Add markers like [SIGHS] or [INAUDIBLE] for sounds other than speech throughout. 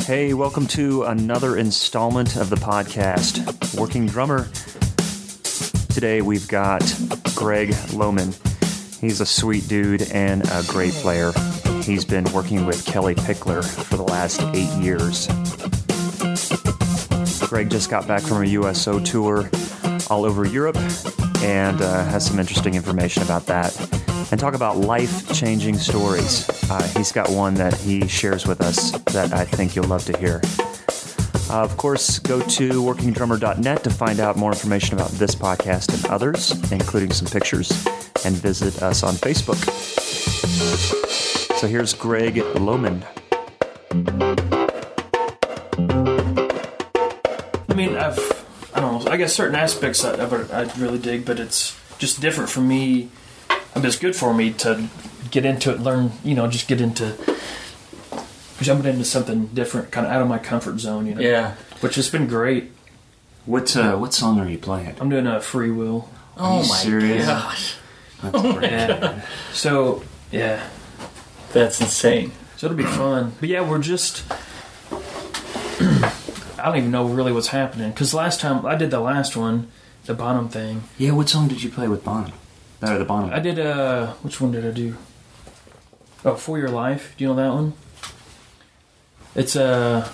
Hey, welcome to another installment of the podcast, Working Drummer. Today we've got Greg Lohman. He's a sweet dude and a great player. He's been working with Kellie Pickler for the last eight years. Greg just got back from a USO tour all over Europe and uh, has some interesting information about that and talk about life changing stories. Uh, he's got one that he shares with us that I think you'll love to hear. Uh, of course, go to workingdrummer.net to find out more information about this podcast and others, including some pictures, and visit us on Facebook. So here's Greg Lohman. I mean, I've, I don't know, I guess certain aspects of it I really dig, but it's just different for me. I mean, it's good for me to get into it, learn, you know, just get into jumping into something different, kind of out of my comfort zone, you know. Yeah. Which has been great. What uh, what song are you playing? I'm doing a free will. Oh you my serious? gosh. That's [LAUGHS] great. [LAUGHS] Yeah. so, yeah. That's insane. So it'll be fun. But yeah, we're just. [CLEARS THROAT] I don't even know really what's happening. Because last time, I did the last one, the Bonham thing. Yeah, what song did you play with Bonham? The Bonham. I did, uh. Which one did I do? Oh, For Your Life. Do you know that one? It's, uh.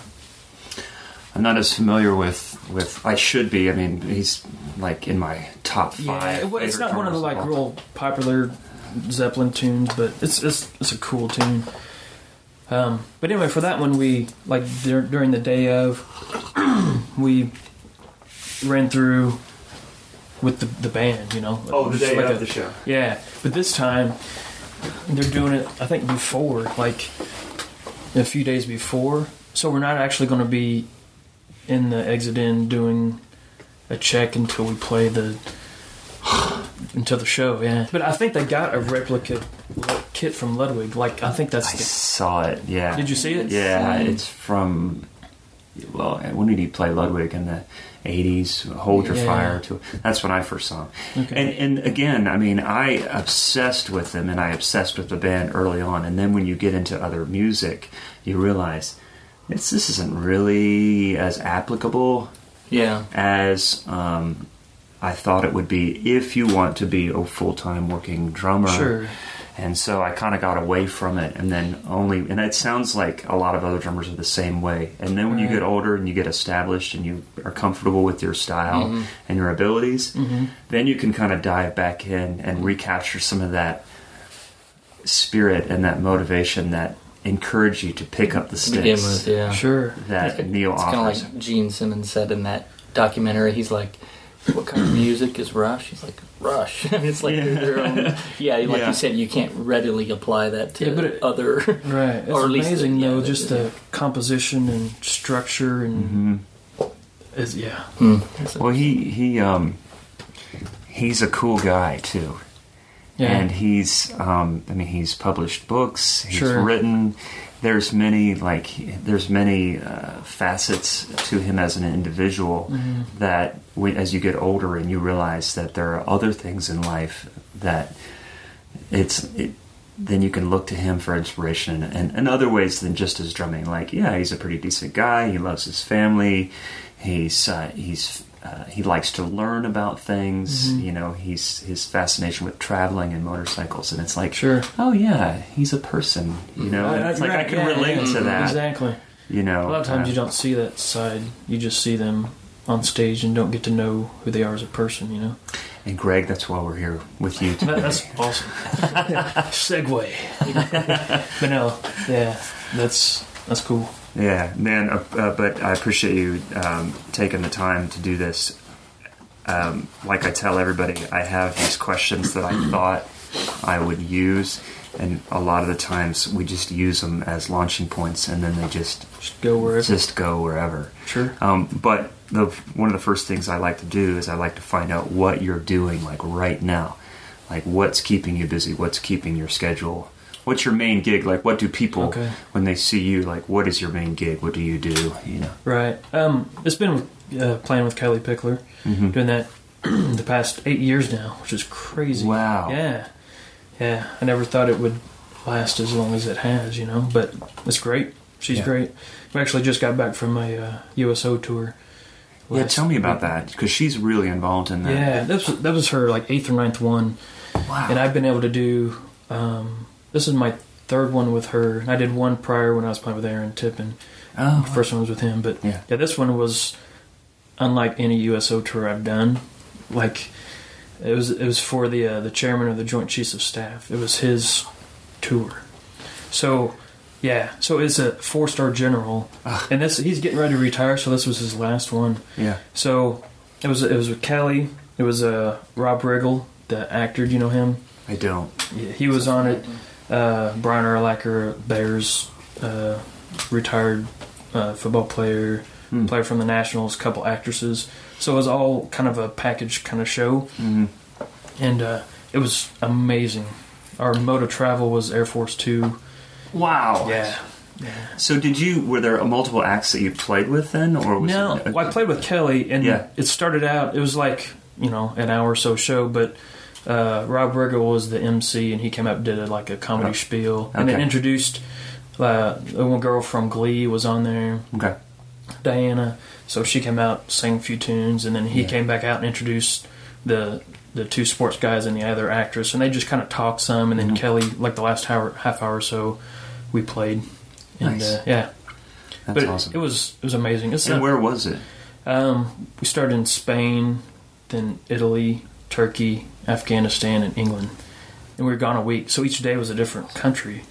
I'm not as familiar with with. I should be. I mean, he's like in my top five. Yeah, it- it's not one of the like real popular Zeppelin tunes, but it's it's it's a cool tune. Um, but anyway, for that one, we like dur- during the day of, [CLEARS THROAT] we ran through with the the band, you know. Oh, the day like of a- the show. Yeah, but this time they're doing it. I think before, like a few days before. So we're not actually going to be in the Exit/In doing a check until we play the [SIGHS] until the show. Yeah, but I think they got a replica kit from Ludwig. Like I think that's. I The, saw it. Yeah. did you see it? Yeah, it's from. Well, when did he play Ludwig in the '80s? Hold Your Yeah. Fire. To that's when I first saw him. Okay. And and again, I mean, I obsessed with them, and I obsessed with the band early on. And then when you get into other music, you realize it's this isn't really as applicable Yeah. as um, I thought it would be if you want to be a full time working drummer. Sure. And so I kind of got away from it, and then only, and it sounds like a lot of other drummers are the same way. And then when you get older and you get established and you are comfortable with your style Mm-hmm. and your abilities, then you can kind of dive back in and recapture some of that spirit and that motivation that encouraged you to pick up the To begin with, sticks yeah. Sure. that Neil It's kind of like Gene Simmons said in that documentary. He's like, "What kind of music is Rush?" He's like, "Rush." [LAUGHS] It's like Yeah. their own. Yeah, like Yeah. you said, you can't readily apply that to Yeah, but it- other. [LAUGHS] Right. It's Or at least amazing the- yeah, though, the- just the composition and structure and Mhm. is yeah. Hmm. Well, he he um he's a cool guy too, Yeah. and he's um I mean he's published books, he's Sure. written. There's many like there's many uh, facets to him as an individual Mm-hmm. that we, as you get older and you realize that there are other things in life that it's it, then you can look to him for inspiration and, and other ways than just his drumming. Like, yeah, he's a pretty decent guy. He loves his family. He's uh, he's uh, he likes to learn about things. Mm-hmm. You know, he's his fascination with traveling and motorcycles, and it's like, Sure. oh yeah, he's a person. You know, I- I- it's like I can yeah, relate yeah. to that. Exactly. You know, A lot of times uh, you don't see that side. You just see them on stage and don't get to know who they are as a person. You know. And Greg, that's why we're here with you today. That's awesome. [LAUGHS] Segue. [LAUGHS] but no, yeah, that's that's cool. Yeah, man. Uh, uh, but I appreciate you um, taking the time to do this. Um, like I tell everybody, I have these questions that I [CLEARS THROAT] thought I would use, and a lot of the times we just use them as launching points, and then they just Just go wherever. just go wherever. Sure. Um, but the one of the first things I like to do is I like to find out what you're doing, like right now, like what's keeping you busy, what's keeping your schedule, what's your main gig, like what do people Okay. when they see you, like what is your main gig, what do you do, you know? Right. Um, it's been uh, playing with Kellie Pickler, Mhm. doing that [CLEARS THROAT] the past eight years now, which is crazy. Wow. Yeah. Yeah. I never thought it would last as long as it has, you know. But it's great. She's Yeah. great. We actually just got back from my uh, USO tour. Yeah, tell me about week. that because she's really involved in that. Yeah, that was that was her like eighth or ninth one, Wow. and I've been able to do. Um, this is my third one with her. I did one prior when I was playing with Aaron Tippin. oh, The first one was with him, but Yeah. yeah, this one was unlike any USO tour I've done. Like it was, it was for the uh, the chairman of the Joint Chiefs of Staff. It was his tour. So yeah, so it's a four star general, Ugh. and this he's getting ready to retire. So this was his last one. yeah. So it was it was with Kellie. It was uh, Rob Riggle, the actor. Do you know him? I don't. Yeah, he was on it. Uh, Brian Urlacher, Bears, uh, retired uh, football player, Hmm. player from the Nationals, couple actresses. So it was all kind of a package kind of show, hmm and uh, it was amazing. Our mode of travel was Air Force Two. Wow. Yeah. So did you? Were there multiple acts that you played with then, or was No, it? well, I played with Kellie, and Yeah. it started out. It was like you know an hour or so show, but uh, Rob Riggle was the MC, and he came up and did a, like a comedy Oh. spiel, and then introduced uh, the one girl from Glee was on there, Okay. Dianna. So she came out, sang a few tunes, and then he Yeah. came back out and introduced the the two sports guys and the other actress, and they just kind of talked some, and then Mhm. Kellie, like the last hour, half hour or so, we played, and Nice. uh, yeah, That's but it- awesome. it, was it was amazing. It's and not- where was it? um, we started in Spain, then Italy, Turkey, Afghanistan, and England. And we were gone a week, so each day was a different country.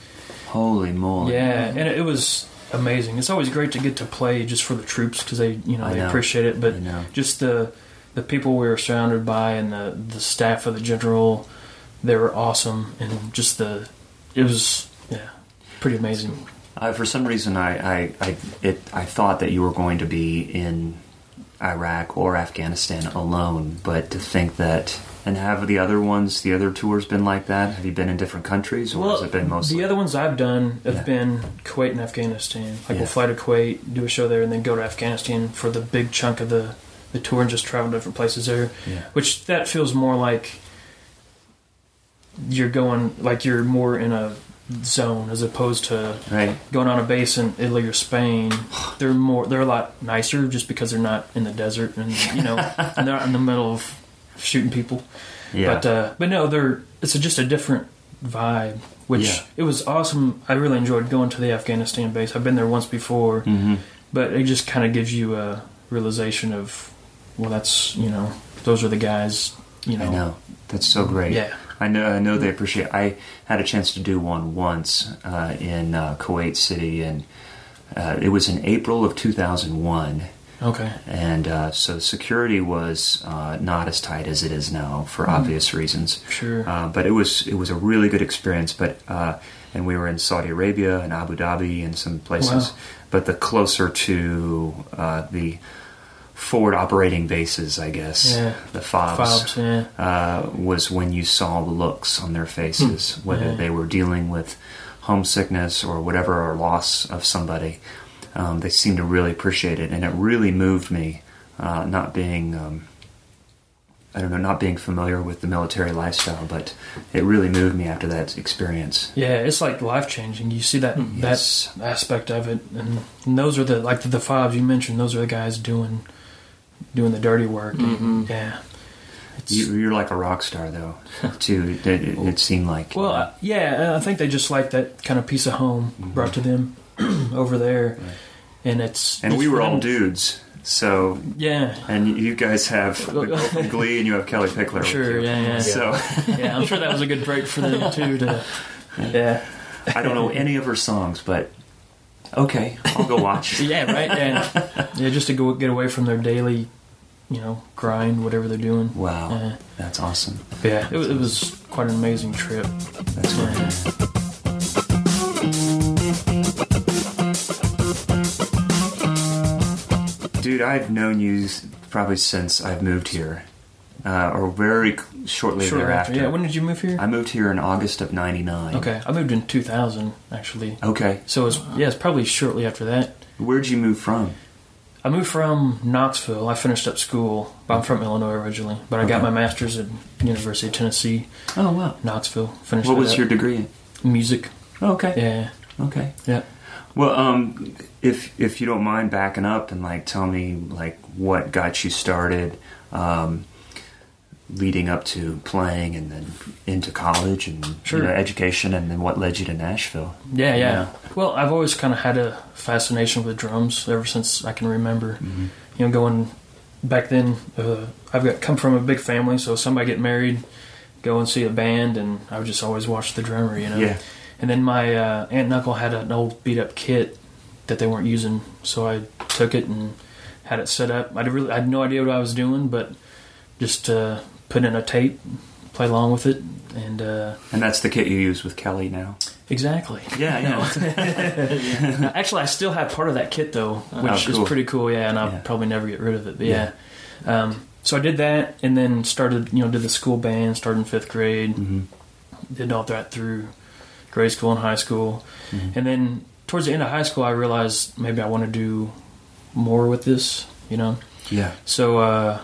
Holy moly! Yeah, and it, was amazing. It's always great to get to play just for the troops because they, you know, I they know. appreciate it. But just the the people we were surrounded by and the the staff of the general, they were awesome, and just the it was yeah, pretty amazing. Uh, for some reason, I I I, it, I thought that you were going to be in Iraq or Afghanistan alone, but to think that and have the other ones, the other tours been like that? Have you been in different countries, or has it been mostly? the other ones I've done have Yeah. been Kuwait and Afghanistan. Like Yeah. we'll fly to Kuwait, do a show there, and then go to Afghanistan for the big chunk of the the tour and just travel to different places there. yeah. Which that feels more like you're going like you're more in a zone as opposed to Right. going on a base in Italy or Spain. They're more they're a lot nicer just because they're not in the desert and you know and [LAUGHS] they're not in the middle of shooting people. Yeah. But uh, but no, they're it's a, just a different vibe. Which Yeah. it was awesome. I really enjoyed going to the Afghanistan base. I've been there once before, hmm but it just kind of gives you a realization of well, that's you know those are the guys. You know, I know. That's so great. yeah, I know. I know they appreciate. I had a chance to do one once uh, in uh, Kuwait City, and uh, it was in April of 2001. Okay, and uh, so security was uh, not as tight as it is now for obvious reasons. sure, Uh, but it was it was a really good experience. But uh, and we were in Saudi Arabia and Abu Dhabi and some places. Wow. But the closer to uh, the forward operating bases, I guess, Yeah. the FOBs, fobs, yeah, uh, was when you saw the looks on their faces, whether Yeah. they were dealing with homesickness or whatever, or loss of somebody. Um, they seemed to really appreciate it, and it really moved me. Uh, not being, um, I don't know, not being familiar with the military lifestyle, but it really moved me after that experience. yeah. It's like life changing. You see that Yes. that aspect of it, and, and those are the like the, the fobs you mentioned. Those are the guys doing doing the dirty work. And, yeah, it's, You, you're like a rock star, though, [LAUGHS] too. It, it, it seemed like. Well, uh, yeah, I think they just like that kind of piece of home brought to them [CLEARS THROAT] over there, Right. And it's and it's we were all dudes, so Yeah, And you guys have the girl from Glee, and you have Kellie Pickler. Sure, yeah, yeah. So yeah. I'm sure that was a good break for them too. To [LAUGHS] yeah, I don't know any of her songs, but okay, I'll go watch. [LAUGHS] yeah, right, yeah, yeah, just to go get away from their daily, you know, grind, whatever they're doing. Wow, Yeah, that's awesome. yeah, it, was- it was quite an amazing trip. That's great. Yeah. Dude, I've known you probably since I've moved here, uh, or very shortly Shortly thereafter. after, yeah. When did you move here? I moved here in August of '99. Okay, I moved in 2000 actually. Okay. So it's yeah, it's probably shortly after that. Where'd you move from? I moved from Knoxville. I finished up school. I'm from Illinois originally, but I got my master's at University of Tennessee, Oh wow. Knoxville. Finished What was up. your degree? music? Okay. Yeah, Okay. yeah. Well, um, if if you don't mind backing up and like tell me like what got you started, um, leading up to playing and then into college and Sure. you know, education, and then what led you to Nashville. Yeah, yeah. Yeah. Well, I've always kind of had a fascination with drums ever since I can remember. You know, going back then, uh, I've got come from a big family, so somebody get married, go and see a band, and I would just always watch the drummer. You know. Yeah. And then my uh, aunt and uncle had an old beat up kit that they weren't using, so I took it and had it set up. I really I had no idea what I was doing, but just uh, put in a tape, play along with it, and uh, And that's the kit you use with Kellie now. exactly. Yeah, yeah. [LAUGHS] Actually, I still have part of that kit though, which Oh, cool. is pretty cool. Yeah, and I'll Yeah. probably never get rid of it. But yeah, Um, so I did that, and then started. You know, did the school band. Started in fifth grade. hmm Did all that through grade school and high school, Mhm. and then towards the end of high school, I realized maybe I want to do more with this. You know, Yeah. so uh,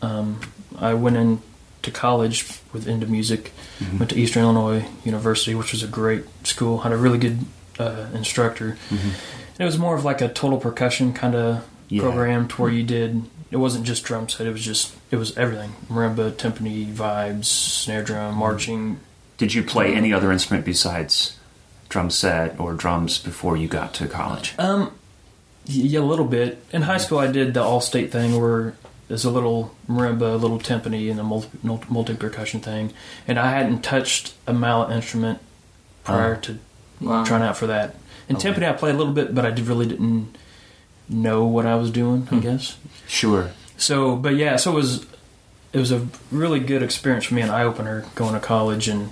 um, I went into college with into music. Mhm. Went to Eastern Illinois University, which was a great school. Had a really good uh, instructor. Mhm. It was more of like a total percussion kind of Yeah. program to where you did. It wasn't just drum set. It was just it was everything: marimba, timpani, vibes, snare drum, marching. Did you play any other instrument besides drum set or drums before you got to college? Um, yeah, a little bit. In high school, I did the all-state thing where there's a little marimba, a little timpani, and a multi multi percussion thing. And I hadn't touched a mallet instrument prior Oh. to Wow. trying out for that. And Okay. timpani, I played a little bit, but I did- really didn't know what I was doing. I Hmm. guess. Sure. So, but yeah, so it was it was a really good experience for me, an eye opener going to college, and like,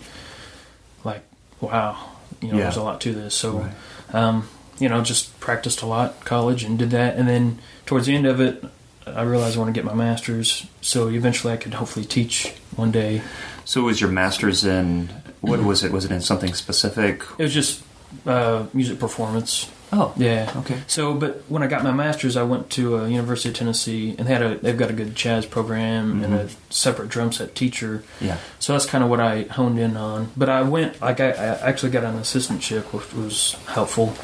wow, you know, Yeah. there's a lot to this. So, Right. um, you know, just practiced a lot college and did that, and then towards the end of it, I realized I want to get my master's. So eventually, I could hopefully teach one day. So was your master's in what was it? Was it in something specific? It was just uh, music performance. Oh, Yeah. okay. So, but when I got my master's, I went to uh, University of Tennessee, and they had a they've got a good jazz program and a separate drum set teacher. Yeah. So that's kind of what I honed in on. But I went, like, I, I actually got an assistantship, which was helpful.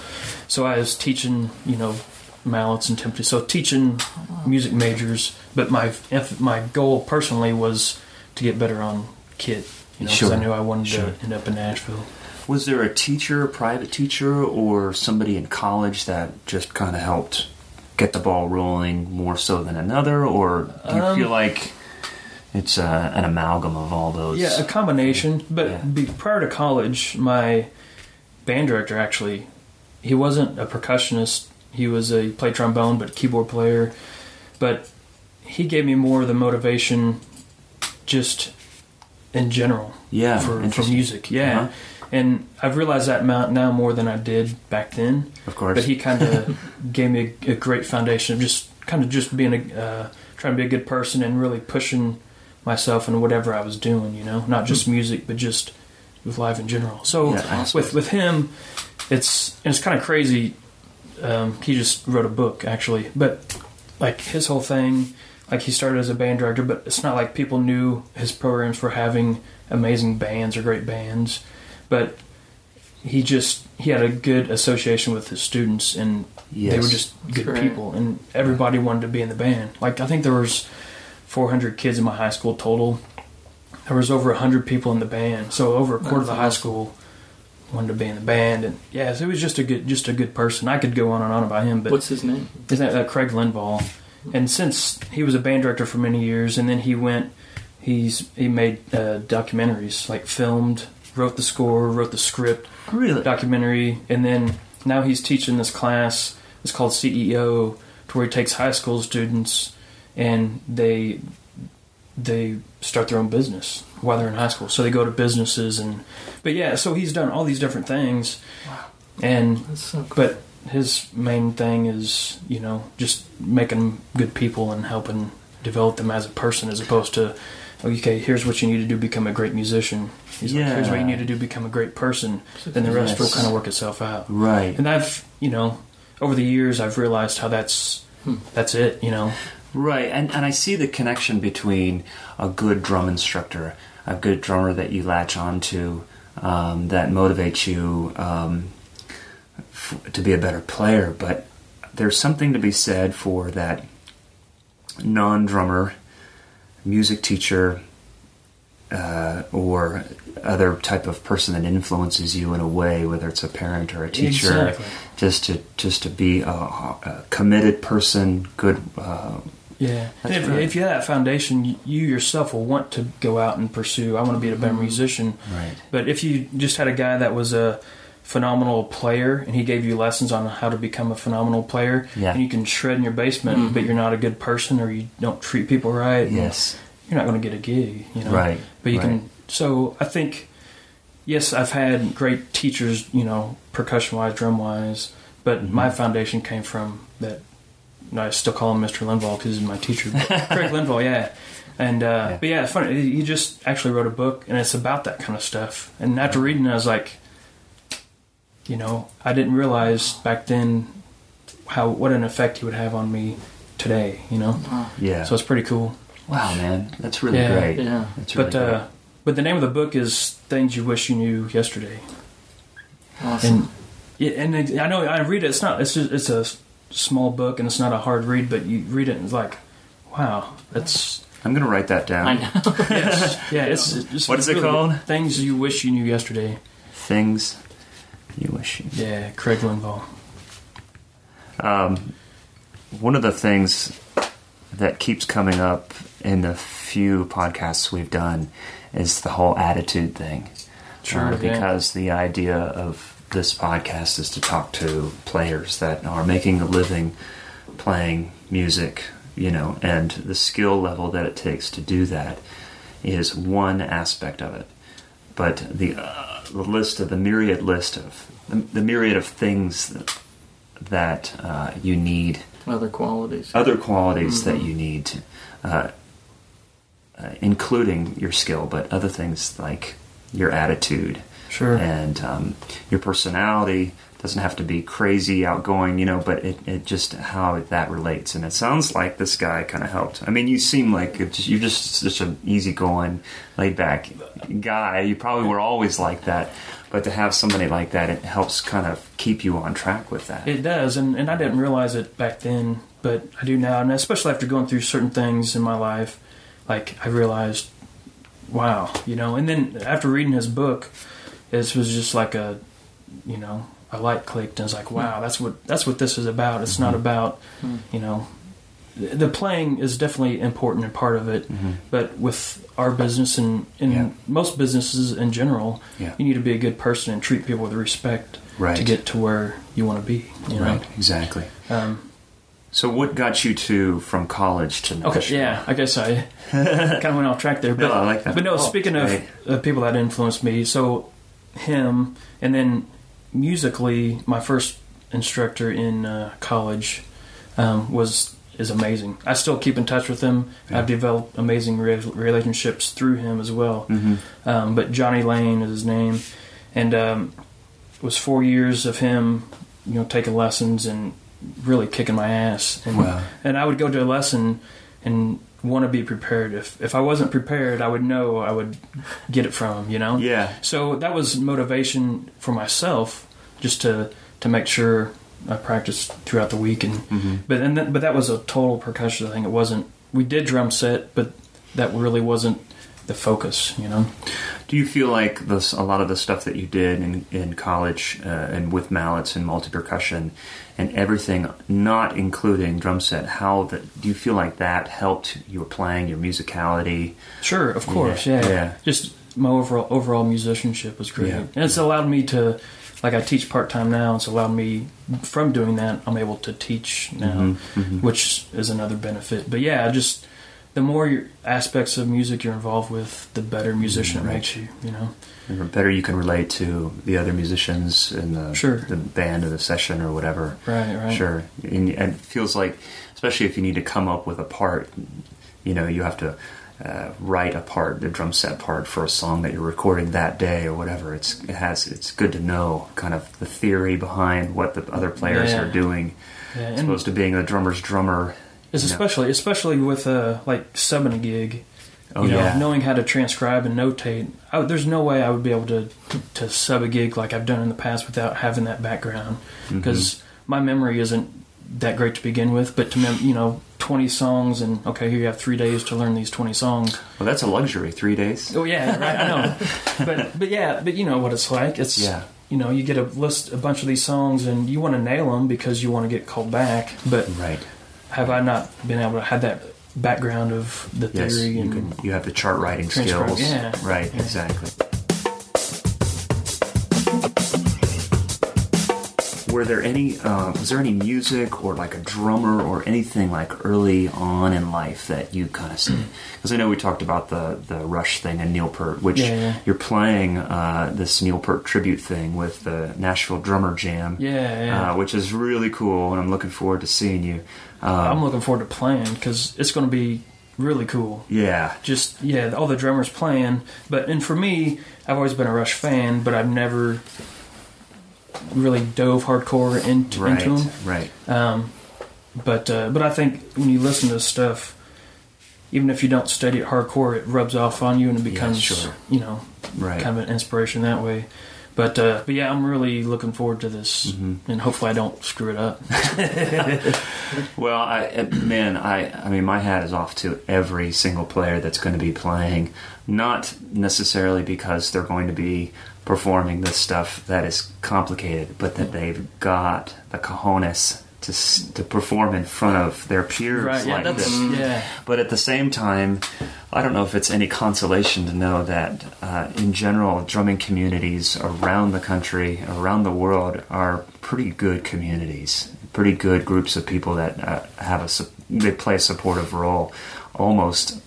So I was teaching, you know, mallets and timpani. So teaching music majors. But my my goal personally was to get better on kit. You know, because Sure. I knew I wanted Sure. to end up in Nashville. Was there a teacher, a private teacher, or somebody in college that just kind of helped get the ball rolling more so than another, or do you Um, feel like it's uh, an amalgam of all those? Yeah, a combination. But Yeah. be, prior to college, my band director actually, he wasn't a percussionist. He was a he played trombone, but keyboard player. But he gave me more of the motivation, just in general yeah, for, for music. Yeah, Uh-huh. And I've realized that amount now more than I did back then. Of course. But he kind of [LAUGHS] gave me a, a great foundation of just kind of just being a uh, trying to be a good person and really pushing myself in whatever I was doing. You know, not just music, but just with life in general. So Hmm. Yeah, with with him, it's it's kind of crazy. Um, he just wrote a book actually, but like his whole thing, like he started as a band director, but it's not like people knew his programs for having amazing bands or great bands, but he just he had a good association with his students and Yes. they were just good Correct. people and everybody wanted to be in the band like i think there was 400 kids in my high school total there was over 100 people in the band so over a quarter of the That's high school wanted to be in the band and yeah so it was just a good just a good person i could go on and on about him but What's his name? is that uh, Craig Linval? And since he was a band director for many years, and then he went, he's he made uh, documentaries, like filmed, wrote the score, wrote the script, really. documentary, and then now he's teaching this class. It's called CEO, to where he takes high school students and they they start their own business while they're in high school. So they go to businesses and, but yeah, so he's done all these different things, and That's so cool. but his main thing is, you know, just making good people and helping develop them as a person as opposed to, okay, here's what you need to do to become a great musician. He's like, here's what you need to do become a great person. Then the rest will kind of work itself out. Right. And I've, you know, over the years, I've realized how that's, Hmm. that's it, you know. Right, and and I see the connection between a good drum instructor, a good drummer that you latch on to, um, that motivates you um, f- to be a better player. But there's something to be said for that non-drummer music teacher uh, or other type of person that influences you in a way, whether it's a parent or a teacher, Exactly. just to just to be a, a committed person, good. Uh, Yeah, if, if you have that foundation, you- you yourself will want to go out and pursue. I want to be a better musician. right. But if you just had a guy that was a phenomenal player and he gave you lessons on how to become a phenomenal player, Yeah. and you can shred in your basement, but you're not a good person or you don't treat people right, Yes. you're not going to get a gig. You know, Right. But you right. can. So I think, yes, I've had great teachers. You know, percussion wise, drum wise, but Mm-hmm. my foundation came from that. I still call him Mr. Linval because he's my teacher. [LAUGHS] Craig Linval, yeah. And uh, Yeah. but yeah, it's funny. He just actually wrote a book, and it's about that kind of stuff. And after reading it, I was like, you know, I didn't realize back then how what an effect he would have on me today. You know, Yeah. so it's pretty cool. wow, man, that's really Yeah. great. Yeah. That's really But great. uh, but the name of the book is "Things You Wish You Knew Yesterday." Awesome. And yeah, and it- I know I read it. It's not. It's just it's a small book and it's not a hard read. But you read it and it's like, wow, that's I'm gonna write that down. I know. [LAUGHS] yes, yeah. It's, [LAUGHS] it's What is it really called? Things you wish you knew yesterday. Things you wish. Yeah, Craig Linval. Um, one of the things that keeps coming up in the few podcasts we've done is the whole attitude thing. Sure, Uh, because the idea of this podcast is to talk to players that are making a living playing music, you know, and the skill level that it takes to do that is one aspect of it. But the, uh, the list of the myriad list of the, the myriad of things that, that uh, you need Other qualities. other qualities that you need, to, uh, uh, including your skill, but other things like your attitude Sure. and um, your personality doesn't have to be crazy outgoing, you know, but it, it just how that relates. And it sounds like this guy kind of helped. I mean, you seem like just, you're just such an easygoing, laid back guy. You probably were always like that, but to have somebody like that, it helps kind of keep you on track with that. It does, and, and I didn't realize it back then, but I do now, and especially after going through certain things in my life, like I realized, wow, you know. And then after reading his book, it was just like a, you know, a light clicked, and it's like, wow, that's what that's what this is about. It's not about, you know, the the playing is definitely important and part of it, but with our business and in Yeah. most businesses in general, Yeah. you need to be a good person and treat people with respect Right. to get to where you want to be. You know? Right, exactly. Um, So, what got you to from college to okay, yeah, I guess I [LAUGHS] kind of went off track there, but No, I like that. But no, Oh, speaking of great. uh, people that influenced me, so him, and then musically, my first instructor in uh, college um, was is amazing. I still keep in touch with him. Yeah. I've developed amazing re- relationships through him as well. Mhm. Um, but Johnny Lane is his name, and um, it was four years of him, you know, taking lessons and really kicking my ass. And, Wow. and I would go to a lesson and want to be prepared. If if I wasn't prepared, I would know I would get it from him. You know. Yeah. So that was motivation for myself, just to to make sure I practiced throughout the week. And Mhm. but and that, but that was a total percussion thing. It wasn't. We did drum set, but that really wasn't the focus. You know. Do you feel like this, a lot of the stuff that you did in, in college uh, and with mallets and multi percussion and everything, not including drum set, how that do you feel like that helped your playing, your musicality? Sure, of course, Yeah, yeah. yeah. Just my overall overall musicianship was great, Yeah. and it's allowed me to, like, I teach part time now. It's allowed me from doing that. I'm able to teach now, Mhm, mhm. which is another benefit. But yeah, just the more aspects of music you're involved with, the better musician Right. it makes you. You know. The better you can relate to the other musicians in the Sure. the band or the session or whatever. Right. Right. Sure, and, and it feels like, especially if you need to come up with a part, you know, you have to uh, write a part, the drum set part for a song that you're recording that day or whatever. It's it has it's good to know kind of the theory behind what the other players Yeah. are doing, Yeah, as opposed to being the drummer's drummer. it's you know. especially especially with uh, like subbing a gig. Oh, you know, yeah. knowing how to transcribe and notate. I, there's no way I would be able to to sub a gig like I've done in the past without having that background Mm-hmm. because my memory isn't that great to begin with. But to mem- you know, 20 songs and okay, here you have three days to learn these 20 songs. Well, that's a luxury. Three days. Oh yeah, right. I know, [LAUGHS] but but yeah, but you know what it's like. It's Yeah. You know, you get a list, a bunch of these songs, and you want to nail them because you want to get called back. But Right. have I not been able to have that background of the Yes, theory you and can. You have the chart writing skills. yeah. Right. Yeah. Exactly. Were there any? Uh, was there any music or like a drummer or anything like early on in life that you kind of? see? [CLEARS THROAT] Because I know we talked about the the Rush thing and Neil Peart, which Yeah, yeah. you're playing uh, this Neil Peart tribute thing with the Nashville Drummer Jam. Yeah, yeah. Uh, which is really cool, and I'm looking forward to seeing you. Um, I'm looking forward to playing because it's going to be really cool. yeah, Just yeah, all the drummers playing. But and for me, I've always been a Rush fan, but I've never really dove hardcore into, right, into them. right. Um, but uh, but I think when you listen to stuff, even if you don't study it hardcore, it rubs off on you and it Yeah, becomes sure. you know Right. kind of an inspiration that way. But uh, but yeah, I'm really looking forward to this, Mm-hmm. and hopefully I don't screw it up. [LAUGHS] Well, I uh, man, I I mean, my hat is off to every single player that's going to be playing. Not necessarily because they're going to be performing this stuff that is complicated, but that they've got the cojones to to perform in front of their peers right? Like that's this. yeah. But at the same time, I don't know if it's any consolation to know that, uh, in general, drumming communities around the country, around the world, are pretty good communities. Pretty good groups of people that uh, have a they play a supportive role, almost.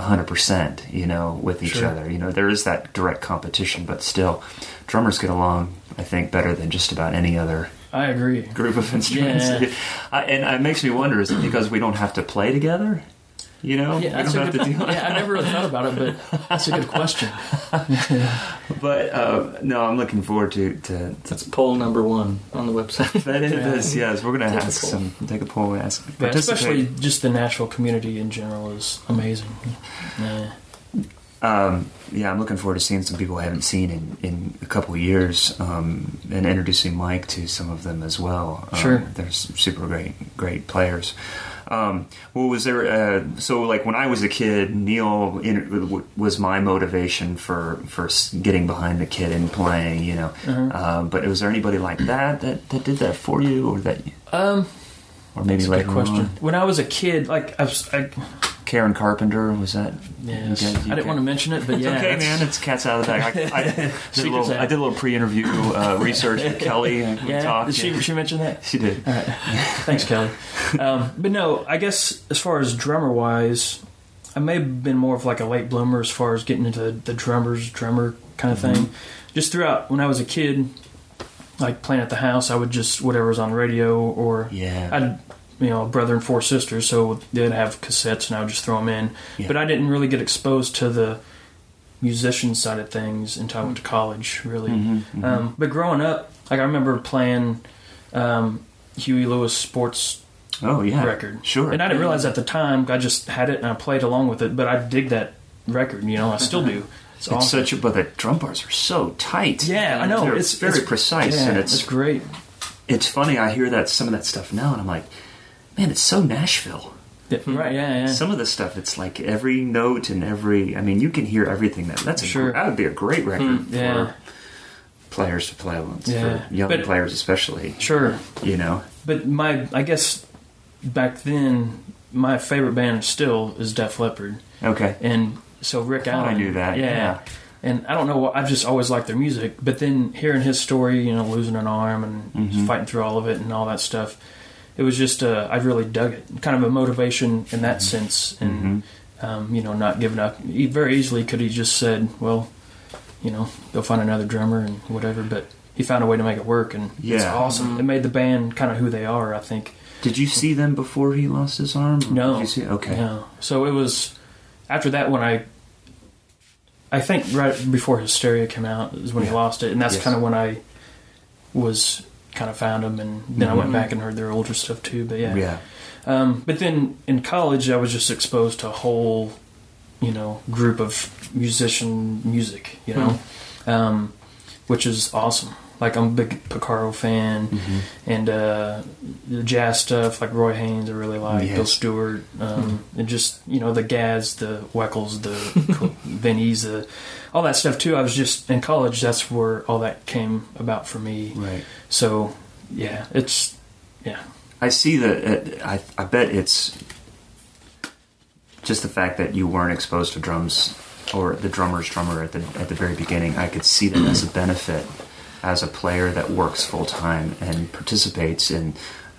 100% you know with each Sure. other you know there is that direct competition but still drummers get along i think better than just about any other I agree. group of [LAUGHS] instruments. Yeah. [LAUGHS] I, and it makes me wonder: is it because we don't have to play together? You know, Yeah, we don't have good, to deal. [LAUGHS] yeah, I never really thought about it, but that's a good question. [LAUGHS] But uh, no, I'm looking forward to to, to That's poll number one on the website. [LAUGHS] that is Yeah. Yes, we're going to ask some, take a poll, and ask, Yeah, especially just the Nashville community in general is amazing. Yeah. Um, yeah, I'm looking forward to seeing some people I haven't seen in, in a couple of years, um, and introducing Mike to some of them as well. Um, Sure. they're super great, great players. Um, well, was there? Uh, so, like when I was a kid, Neil in, was my motivation for for getting behind the kid and playing. You know, Uh-huh. um, but was there anybody like that that, that did that for you, or that, Um, or maybe that's a later good question. on? When I was a kid, like I, was, I Karen Carpenter was that? yes, you guys- you I didn't want to mention it, but yeah, okay, that's- man. It's cats out of the bag. I, I, [LAUGHS] did, a little. I did a little pre-interview uh, research with [LAUGHS] Kellie. And we Yeah, talked. did she, she mentioned that? She did. All right. Thanks, Kellie. Um, but no, I guess as far as drummer wise, I may have been more of like a late bloomer as far as getting into the drummers, drummer kind of thing. Just throughout when I was a kid, like playing at the house, I would just whatever was on radio or Yeah. I'd you know a brother and four sisters, so they'd have cassettes and I would just throw them in. Yeah. But I didn't really get exposed to the musician side of things until I went to college, really. Mhm, Um, but growing up, like I remember playing um, Huey Lewis sports oh yeah. record, Sure. and I didn't realize at the time. I just had it and I played along with it. But I dig that record. You know, I still do. [LAUGHS] It's, It's awesome. such a, but the drum bars are so tight. yeah, I know. They're It's very it's, precise, yeah, and it's it's great. it's funny. I hear that some of that stuff now, and I'm like, man, it's so Nashville. Yeah, [LAUGHS] right? Yeah, yeah. Some of the stuff, it's like every note and every. I mean, you can hear everything. That that's a, Sure. that would be a great record for yeah. players to play once Yeah. For young But- players, especially. Sure. You know. But my, I guess back then, my favorite band still is Def Leppard, Okay. and so Rick I thought I knew that, Yeah. yeah. And I don't know. I've just always liked their music, but then hearing his story, you know, losing an arm and Mhm. fighting through all of it and all that stuff, it was just uh, I really dug it. Kind of a motivation in that sense, and Mm-hmm. um, you know, not giving up. He very easily could have just said, "Well, you know, go find another drummer and whatever," but he found a way to make it work, and it's Yeah. awesome. It made the band kind of who they are. I think. Did you see them before he lost his arm? No. Did you see? Okay. No. So it was after that when I I think right before Hysteria came out is when he lost it, and that's Yes. kind of when I was kind of found them, and then I went Mhm. back and heard their older stuff too. But yeah, Yeah. Um, but then in college, I was just exposed to a whole you know group of musician music, you know, um, which is awesome. Like I'm a big Porcaro fan, Mm-hmm. and uh, the jazz stuff like Roy Haynes I really like, Bill Stewart, um, and just you know the Gadds, the Weckls, the [LAUGHS] Bennies, the all that stuff too. I was just in college. That's where all that came about for me. Right. So yeah, it's yeah. I see that. I I bet it's just the fact that you weren't exposed to drums or the drummer's drummer at the at the very beginning. I could see that as a benefit as a player that works full time and participates in.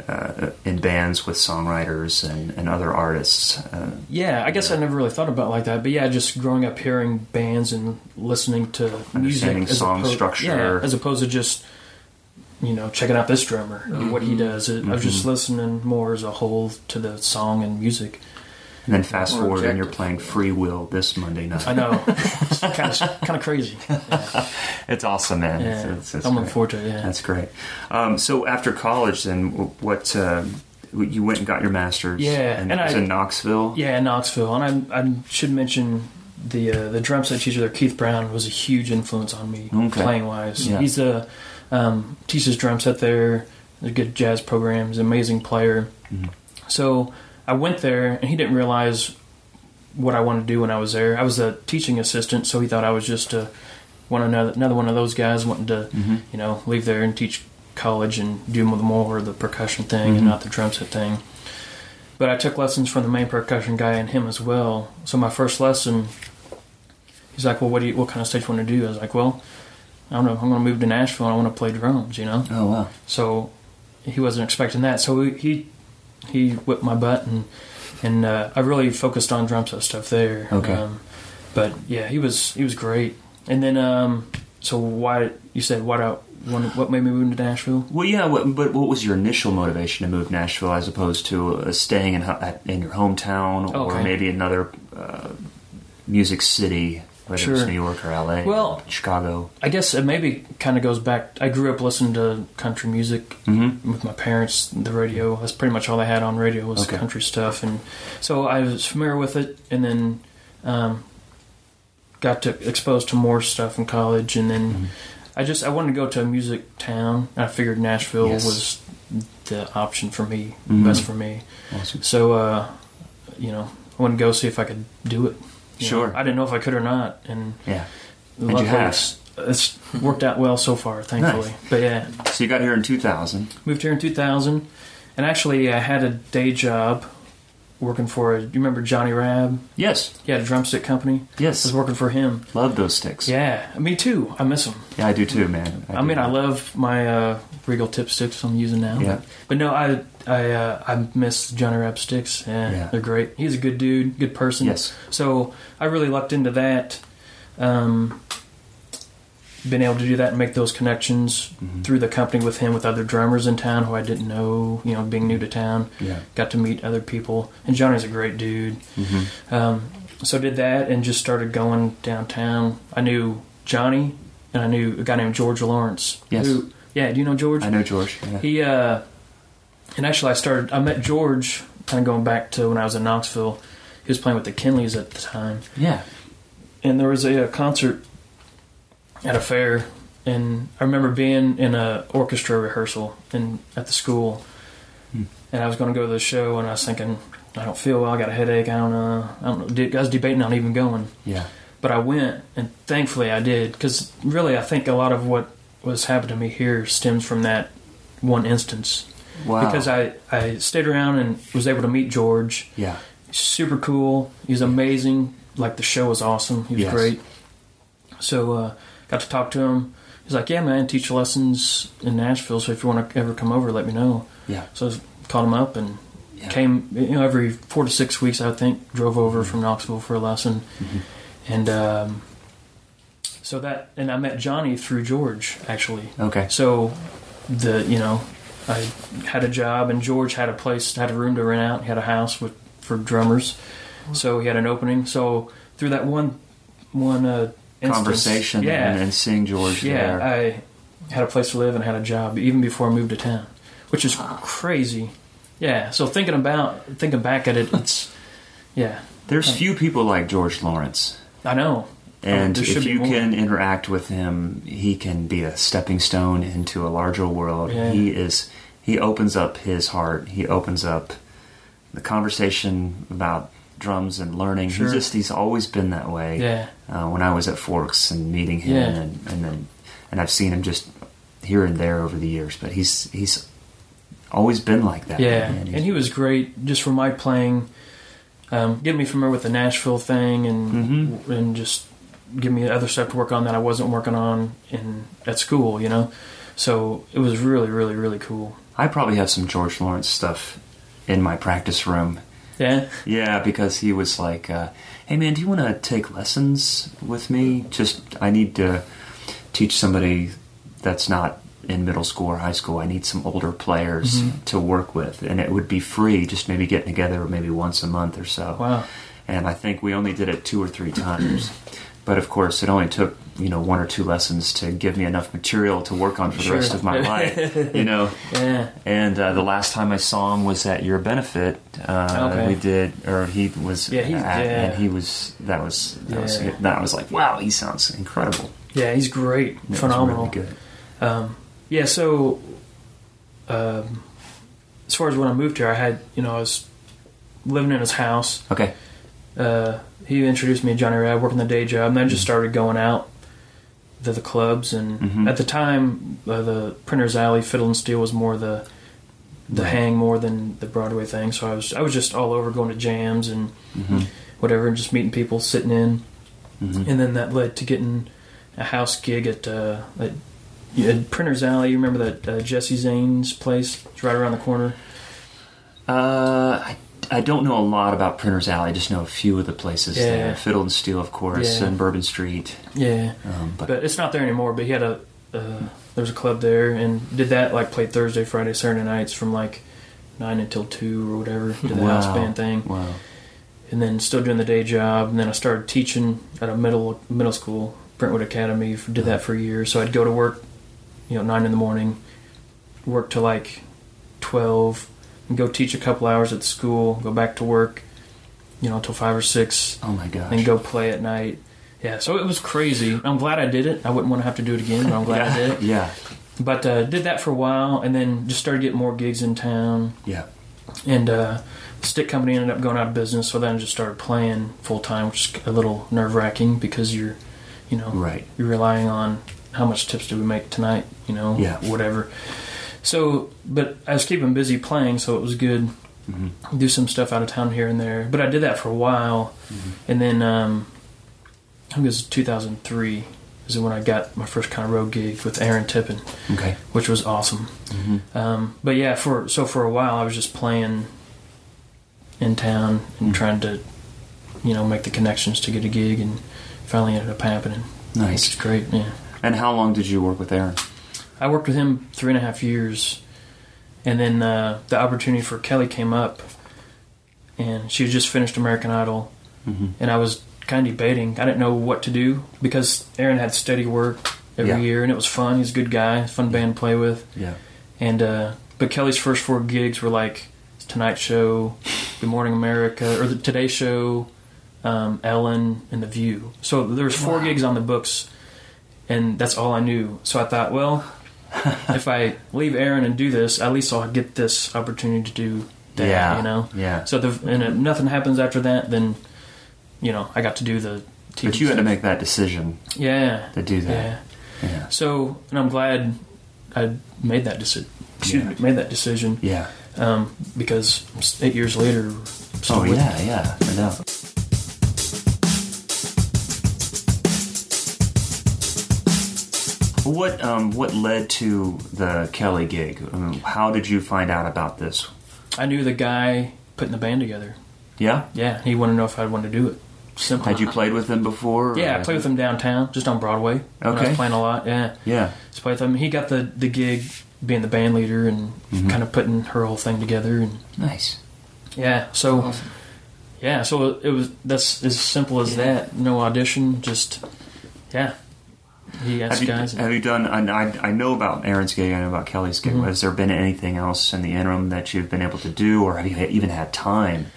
Uh, in bands with songwriters and, and other artists, uh, Yeah, I guess I never really thought about it like that, but yeah, just growing up hearing bands and listening to music, song structure. yeah, as opposed to just you know checking out this drummer and what he does. It, I was just listening more as a whole to the song and music. And then fast Or forward and you're playing Free Will this Monday night. I know, [LAUGHS] it's kind of kind of crazy. Yeah, [LAUGHS] It's awesome, man. yeah. It's, it's, it's I'm looking great. forward to it. Yeah, That's great. Um, so after college, then what? Uh, you went and got your master's. Yeah, and, and I- in Knoxville. yeah, in Knoxville, and I, I should mention the uh, the drum set teacher there, Keith Brown, was a huge influence on me Okay. playing wise. Yeah. He's a um, teaches drum set there. There's a good jazz program. He's amazing player. Mhm. So I went there, and he didn't realize what I wanted to do when I was there. I was a teaching assistant, so he thought I was just a, one another another one of those guys wanting to, Mhm. you know, leave there and teach college and do more of the percussion thing Mhm. and not the drum set thing. But I took lessons from the main percussion guy and him as well. So my first lesson, he's like, "Well, what do you, what kind of stuff you want to do?" I was like, "Well, I don't know. I'm going to move to Nashville and I want to play drums, you know." Oh wow. So he wasn't expecting that. So he he whipped my butt and and uh, I really focused on drum set stuff there. Okay. Um, but yeah, he was he was great. And then um, so why you said what out when, what made me move to Nashville? Well, yeah, what, but what was your initial motivation to move to Nashville as opposed to uh, staying in at, in your hometown or Okay. maybe another uh, music city, whether Sure. it's New York or LA, Well- Chicago? I guess it maybe kind of goes back. I grew up listening to country music Mm-hmm. with my parents. The radio that's pretty much all they had on radio was Okay. country stuff, and so I was familiar with it. And then um, got to exposed to more stuff in college, and then Mm-hmm. I just I wanted to go to a music town. I figured Nashville Yes. was the option for me, Mhm. best for me. Awesome. So uh, you know, I wanted to go see if I could do it. You know, Sure. I didn't know if I could or not, and Yeah. you luckily have. it's, it's worked out well so far, thankfully. But yeah, So you got here in 2000. moved here in 2000, and actually I had a day job working for. A, you remember Johnny Rabb? Yes. He had a drumstick company. Yes. I was working for him. Love those sticks. Yeah, me too. I miss them. Yeah, I do too, man. I, mean, do. I love my uh, Regal tip sticks I'm using now. Yeah. But, but no, I I uh, I miss Johnny Rabb sticks. Yeah, Yeah. they're great. He's a good dude, good person. Yes. So I really lucked into that. Um, been able to do that and make those connections Mhm. through the company with him with other drummers in town who I didn't know. You know, being new to town, Yeah. got to meet other people. And Johnny's a great dude. hmm Um, so did that and just started going downtown. I knew Johnny and I knew a guy named George Lawrence. Yes. Who, yeah, do you know George? I know George. Yeah. He uh, and actually I started. I met George kind of going back to when I was in Knoxville. He was playing with the Kinleys at the time, yeah. and there was a, a concert at a fair, and I remember being in a orchestra rehearsal in at the school, Hmm. and I was going to go to the show, and I was thinking. I don't feel well. I got a headache. I don't know. I don't know. I was debating on even going Yeah. but I went, and thankfully I did, because really I think a lot of what was happening to me here stems from that one instance. Wow. Because I, I stayed around and was able to meet George. Yeah. Super cool. He's amazing. Like the show was awesome. He was Yes. great. So uh, got to talk to him. He's like, "Yeah, man, teach lessons in Nashville. So if you want to ever come over, let me know." Yeah. So I called him up and Yeah. came. You know, every four to six weeks, I think, drove over from Knoxville for a lesson, Mhm. and um, so that and I met Johnny through George actually. Okay. So the you know I had a job and George had a place, had a room to rent out, he had a house with for drummers, so he had an opening. So through that one one uh, instance, Conversation yeah, and, and seeing George yeah, there. I had a place to live and had a job even before I moved to town, which is crazy. Yeah, so thinking about thinking back at it, it's yeah, There's few people like George Lawrence. I know. And there should if you can interact with him, he can be a stepping stone into a larger world. Yeah. He is he opens up his heart. He opens up the conversation about drums and learning. Sure. He just he's always been that way. Yeah. Uh, when I was at Forks and meeting him Yeah. and and then and I've seen him just here and there over the years, but he's he's always been like that. Yeah. And he was great just for my playing, um, getting me familiar with the Nashville thing, and Mm-hmm. and just give me other stuff to work on that I wasn't working on in at school. You know, so it was really, really, really cool. I probably have some George Lawrence stuff in my practice room. Yeah, Yeah, because he was like, uh, "Hey man, do you want to take lessons with me? Just I need to teach somebody that's not in middle school or high school. I need some older players Mm-hmm. to work with, and it would be free. Just maybe getting together maybe once a month or so. wow. And I think we only did it two or three times. But of course, it only took you know one or two lessons to give me enough material to work on for the rest of my life. You know, [LAUGHS] Yeah, and uh, the last time I saw him was at your benefit. Uh, Okay. We did, or he was. Yeah, he's- at, yeah. and he was. That was. That was. Yeah. That was like, wow, he sounds incredible. yeah, he's great, phenomenal. really good. Um, yeah, so um, as far as when I moved here, I had you know I was living in his house. Okay. uh, he introduced me to Johnny Rabb, working the day job, and then I just started going out to the clubs. And Mhm. at the time, uh, the Printer's Alley Fiddle and Steel was more the the Right. hang more than the Broadway thing. So I was I was just all over going to jams and Mhm. whatever, and just meeting people, sitting in, Mhm. and then that led to getting a house gig at. Uh, at had Printer's Alley, you remember that uh, Jesse Zane's place? It's right around the corner. Uh, I, I don't know a lot about Printer's Alley. I just know a few of the places Yeah. there. Fiddle and Steel, of course, Yeah. and Bourbon Street. Yeah, Um, but, but it's not there anymore. But he had a uh, there was a club there and did that like played Thursday, Friday, Saturday nights from like nine until two or whatever. Did the house band thing, wow. and then still doing the day job. And then I started teaching at a middle middle school, Brentwood Academy. Did that for a year. So I'd go to work, you know, nine in the morning, work till like twelve, and go teach a couple hours at school. Go back to work, you know, until five or six Oh my gosh. and go play at night. Yeah, so it was crazy. I'm glad I did it. I wouldn't want to have to do it again, but I'm glad I did it. [LAUGHS] Yeah. But uh, did that for a while, and then just started getting more gigs in town. Yeah. And uh, the stick company ended up going out of business, so then I just started playing full time, which is a little nerve wracking because you're, you know, Right. you're relying on how much tips do we make tonight, you know, Yeah. whatever. So, but I was keeping busy playing, so it was good. Mhm. Do some stuff out of town here and there, but I did that for a while, and then um, I think it was 2003 is when I got my first kind of road gig with Aaron Tippin, Okay. which was awesome. Mhm. Um, but yeah, for so for a while I was just playing in town and Mhm. trying to, you know, make the connections to get a gig, and finally ended up happening. Nice. great. Yeah, And how long did you work with Aaron? I worked with him three and a half years, and then uh, the opportunity for Kellie came up, and she had just finished American Idol, Mm-hmm. and I was kind of debating. I didn't know what to do because Aaron had steady work every Yeah. year, and it was fun. He's a good guy, fun band to play with. Yeah. And uh, but Kellie's first four gigs were like Tonight Show, Good Morning America, or the Today Show, um, Ellen, and The View. So there was four Wow. gigs on the books, and that's all I knew. So I thought, well, [LAUGHS] if I leave Aaron and do this, at least I'll get this opportunity to do that. yeah. You know. Yeah. So the, and if nothing happens after that, then you know I got to do the. TV But you had to make that decision Yeah. to do that. Yeah. Yeah. So, and I'm glad I made that decision. Yeah. made that decision Yeah. um, because eight years later. Oh yeah, yeah, I doubt. What um what led to the Kellie gig? I mean, how did you find out about this? I knew the guy putting the band together. Yeah, Yeah, he wanted to know if I wanted to do it. Simple. had you played with him before? Yeah, I played with him downtown, just on Broadway. when I Okay. was playing a lot. Yeah, Yeah, played with him. He got the the gig being the band leader and Mhm. kind of putting her whole thing together. And nice. yeah, so yeah, so it was that's as simple as that. No audition, just yeah. Asked Have you, guys. have you done? I, I I know about Aaron's gig. I know about Kellie's gig. Mhm. Has there been anything else in the interim that you've been able to do, or have you even had time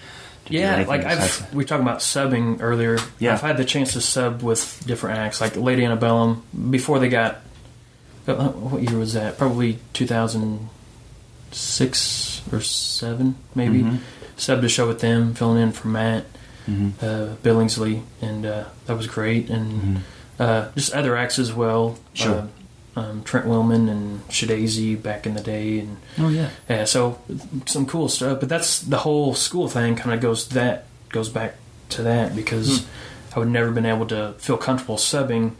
to do Yeah, like I've we were talking about subbing earlier. Yeah. I've had the chance to sub with different acts, like Lady Antebellum before they got. uh, What year was that? Probably 2006 or seven, maybe. Mhm. Subbed a show with them, filling in for Matt Mhm. uh, Billingsley, and uh, that was great. And Mhm. Uh, just other acts as well. Sure. Uh, um, Trent Willmon and SHeDAISY back in the day, and Oh yeah. yeah, so some cool stuff. But that's the whole school thing. Kind of goes that goes back to that because Hmm. I would never been able to feel comfortable subbing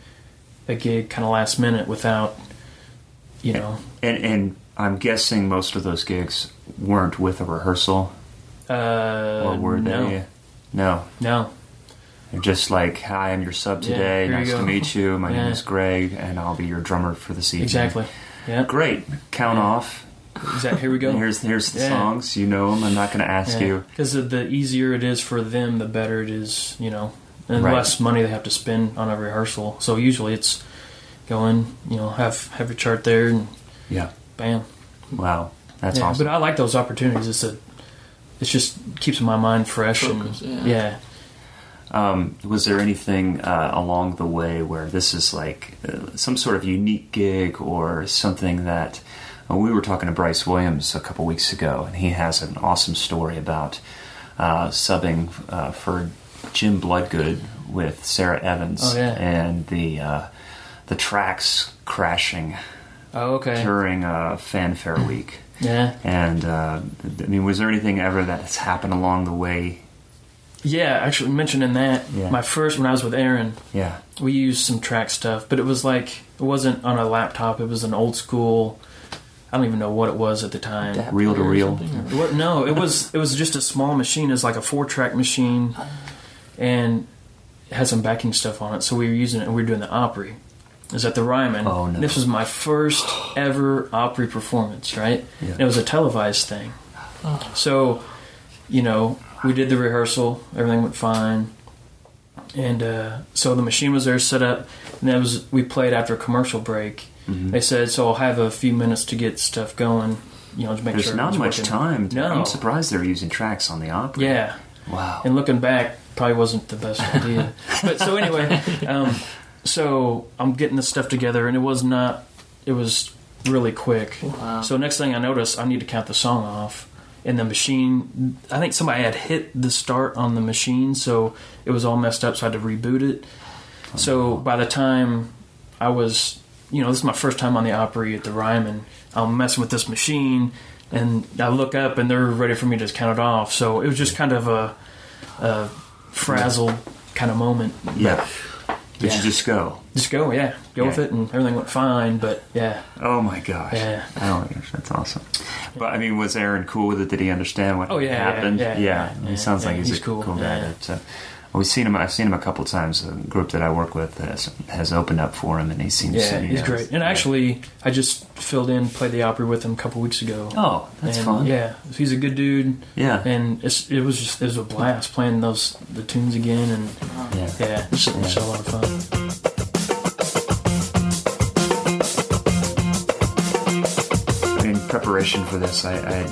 a gig kind of last minute without, you know, And and I'm guessing most of those gigs weren't with a rehearsal, uh, or were no, they? No. no, just like, hi, I'm your sub today. you nice to meet you. My name is Greg, and I'll be your drummer for this evening. exactly. Yeah, Great. Count Yeah. off. exactly. Here we go. [LAUGHS] Here's here's the Yeah. songs. You know them. I'm not going to ask you. Because the easier it is for them, the better it is, you know, and Right. less money they have to spend on a rehearsal. So usually it's go in, you know, have have your chart there, and Yeah. bam. Wow. That's yeah, awesome. But I like those opportunities. It's a, it just keeps my mind fresh Focus, and yeah. Um, was there anything uh, along the way where this is like uh, some sort of unique gig or something that uh, we were talking to Bryce Williams a couple weeks ago, and he has an awesome story about uh, subbing uh, for Jim Bloodgood with Sara Evans Oh, yeah. and the uh, the tracks crashing Oh, okay. during uh, Fan Fair Week. Yeah. And uh, I mean, was there anything ever that has happened along the way? Yeah, actually mentioning that, Yeah. my first when I was with Aaron, Yeah. we used some track stuff, but it was like it wasn't on a laptop. It was an old school. I don't even know what it was at the time. Adapter Reel to or reel. or- no, it was it was just a small machine. It's like a four track machine, and it had some backing stuff on it. So we were using it, and we were doing the Opry. Is was at the Ryman. Oh, no. And this was my first ever Opry performance, right? Yeah. And it was a televised thing. Oh. So, you know, we did the rehearsal. Everything went fine. And uh, so the machine was there set up, and that was we played after a commercial break. Mhm. They said, "So I'll have a few minutes to get stuff going." You know, to make There's sure not everything's much working. time. To, No. I'm surprised they're using tracks on the Opry. Yeah, Wow. and looking back, probably wasn't the best idea. [LAUGHS] but so anyway, um, so I'm getting this stuff together, and it was not. It was really quick. Wow. So next thing I notice, I need to count the song off. And the machine, I think somebody had hit the start on the machine, so it was all messed up. So I had to reboot it. So uh-huh. by the time I was, you know, this is my first time on the Opry at the Ryman. I'm messing with this machine, and I look up, and they're ready for me to just count it off. So it was just kind of a, a frazzled kind of moment. Yeah. Did Yeah. you just go? Just go, yeah, go with it, and everything went fine. But yeah, Oh my gosh. Yeah. Oh my gosh, that's awesome. But I mean, was Aaron cool with it? Did he understand what Oh, yeah, yeah, happened? yeah, yeah, He yeah, sounds like he's, he's a cool, guy. yeah. Uh, we've seen him. I've seen him a couple times. A group that I work with has, has opened up for him, and he seems. yeah, he's has- great. And actually, I just filled in, played the Opry with him a couple weeks ago. Oh, that's and, fun. Yeah, he's a good dude, Yeah. and it's, it was just it was a blast playing those the tunes again, and Yeah. yeah, it's, it's a lot of fun. in preparation for this, I, I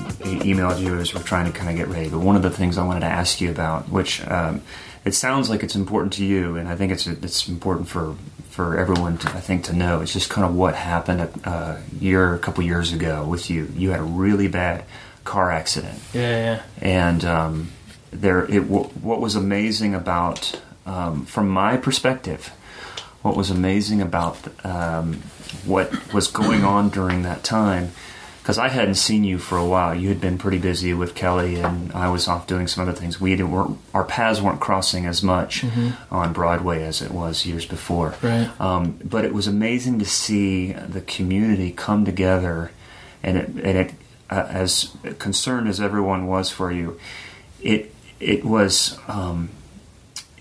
emailed you as we're trying to kind of get ready. But one of the things I wanted to ask you about, which um, it sounds like it's important to you, and I think it's it's important for for everyone to I think to know, it's just kind of what happened a uh, year, a couple years ago with you. You had a really bad car accident, Yeah, yeah. and um, there it what was amazing about um, from my perspective what was amazing about um, what was going on during that time because I hadn't seen you for a while. You had been pretty busy with Kellie, and I was off doing some other things. We didn't weren't, our paths weren't crossing as much on Broadway as it was years before. Right. Um, but it was amazing to see the community come together, and it, and it uh, as concerned as everyone was for you, it it was um,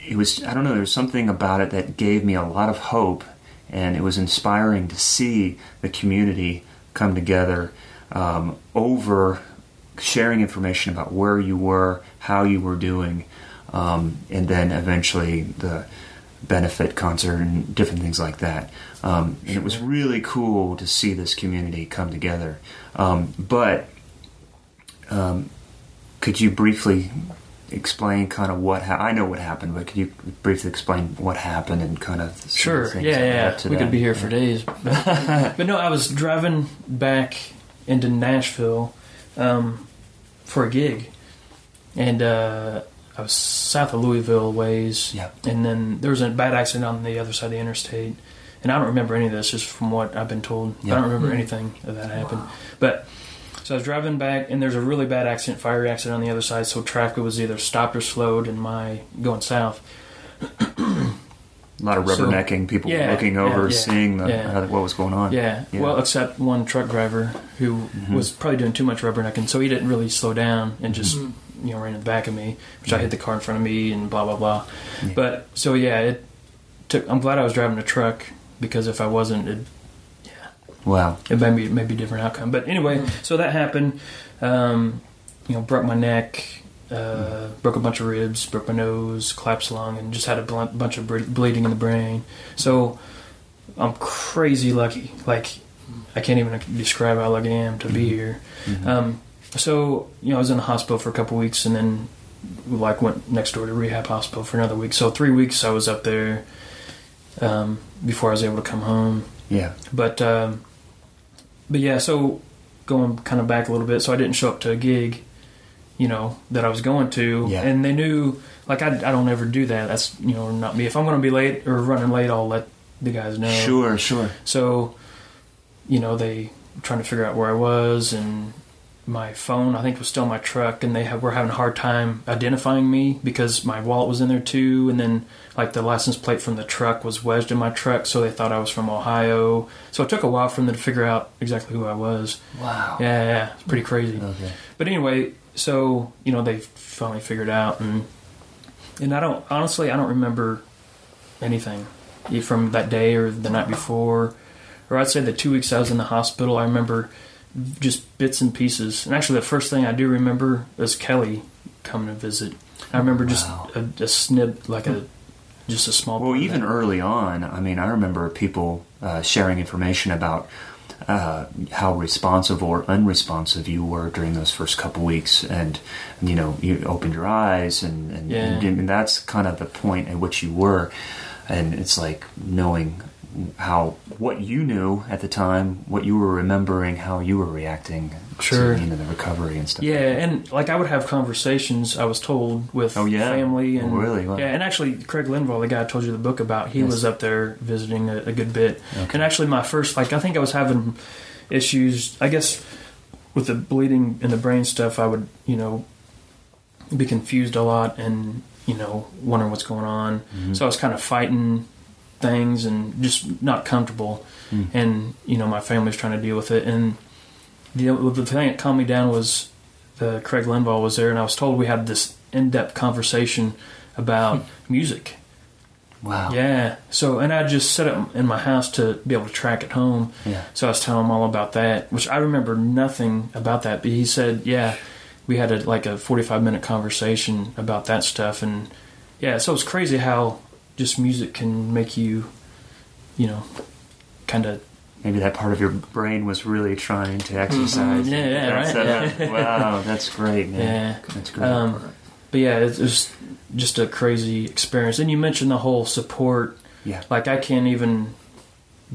it was I don't know. There was something about it that gave me a lot of hope, and it was inspiring to see the community come together um, over sharing information about where you were, how you were doing, um, and then eventually the benefit concert and different things like that. Um, and it was really cool to see this community come together. Um, but um, could you briefly explain kind of what ha- I know what happened, but could you briefly explain what happened and kind of some of the Sure. Yeah, yeah. We that? could be here for days. But, [LAUGHS] but no, I was driving back into Nashville um, for a gig, and uh, I was south of Louisville ways. Yeah. And then there was a bad accident on the other side of the interstate, and I don't remember any of this, just from what I've been told. Yeah. I don't remember anything of that happened. But so I was driving back, and there's a really bad accident, fire accident on the other side. So traffic was either stopped or slowed in my going south. A lot of So- rubbernecking, people Yeah, looking over, yeah, seeing the, yeah. how, what was going on. Yeah. Yeah. Well, except one truck driver who Mm-hmm. was probably doing too much rubbernecking, so he didn't really slow down and just Mhm. you know ran in the back of me, which I hit the car in front of me and blah blah blah. Yeah. But so yeah, it took. I'm glad I was driving a truck because if I wasn't, it Wow. it may be maybe a different outcome. But anyway, so that happened. Um, you know, broke my neck, uh, broke a bunch of ribs, broke my nose, collapsed lung, and just had a blunt, bunch of bleeding in the brain. So I'm crazy lucky. Like I can't even describe how lucky I am to be here. Mhm. Um, so you know, I was in the hospital for a couple weeks, and then like went next door to rehab hospital for another week. So three weeks I was up there um, before I was able to come home. yeah. But um, but yeah, so going kind of back a little bit, so I didn't show up to a gig, you know, that I was going to, Yeah. and they knew like I, I don't ever do that. That's you know not me. If I'm going to be late or running late, I'll let the guys know. Sure, sure. So, you know, they were trying to figure out where I was, and my phone I think was still in my truck, and they have, were having a hard time identifying me because my wallet was in there too, and then like the license plate from the truck was wedged in my truck, so they thought I was from Ohio. So it took a while for them to figure out exactly who I was. Wow. Yeah, yeah, it's pretty crazy. Okay. But anyway, so you know they finally figured out, and and I don't honestly I don't remember anything from that day or the night before, or I'd say the two weeks I was in the hospital. I remember just bits and pieces. And actually, the first thing I do remember is Kellie coming to visit. I remember just Wow. a, a snip, like a just a small. Well, even early on, I mean, I remember people uh, sharing information about uh, how responsive or unresponsive you were during those first couple weeks, and you know, you opened your eyes, and and, Yeah. and, and that's kind of the point at which you were, and it's like knowing how what you knew at the time, what you were remembering, how you were reacting Sure. to you know, the recovery and stuff. Yeah, like and like I would have conversations. I was told with Oh, yeah? family and Oh, really? Wow. yeah, and actually Craig Linville, the guy I told you the book about, he Yes. was up there visiting a, a good bit. Okay. And actually, my first like I think I was having issues. I guess with the bleeding in the brain stuff, I would you know be confused a lot and you know wondering what's going on. Mhm. So I was kind of fighting things and just not comfortable. Mm. And you know my family was trying to deal with it. And the the thing that calmed me down was the Craig Linville was there, and I was told we had this in depth conversation about music. Wow. Yeah. So and I just set up in my house to be able to track it home. Yeah. So I was telling him all about that, which I remember nothing about that. But he said, yeah, we had a, like a 45 minute conversation about that stuff. And yeah, so it's crazy how just music can make you, you know, kind of. Maybe that part of your brain was really trying to exercise. Yeah, yeah, That's, right. uh, [LAUGHS] wow, that's great, man. Yeah. That's great. Um, but yeah, it was just a crazy experience. And you mentioned the whole support. yeah. Like I can't even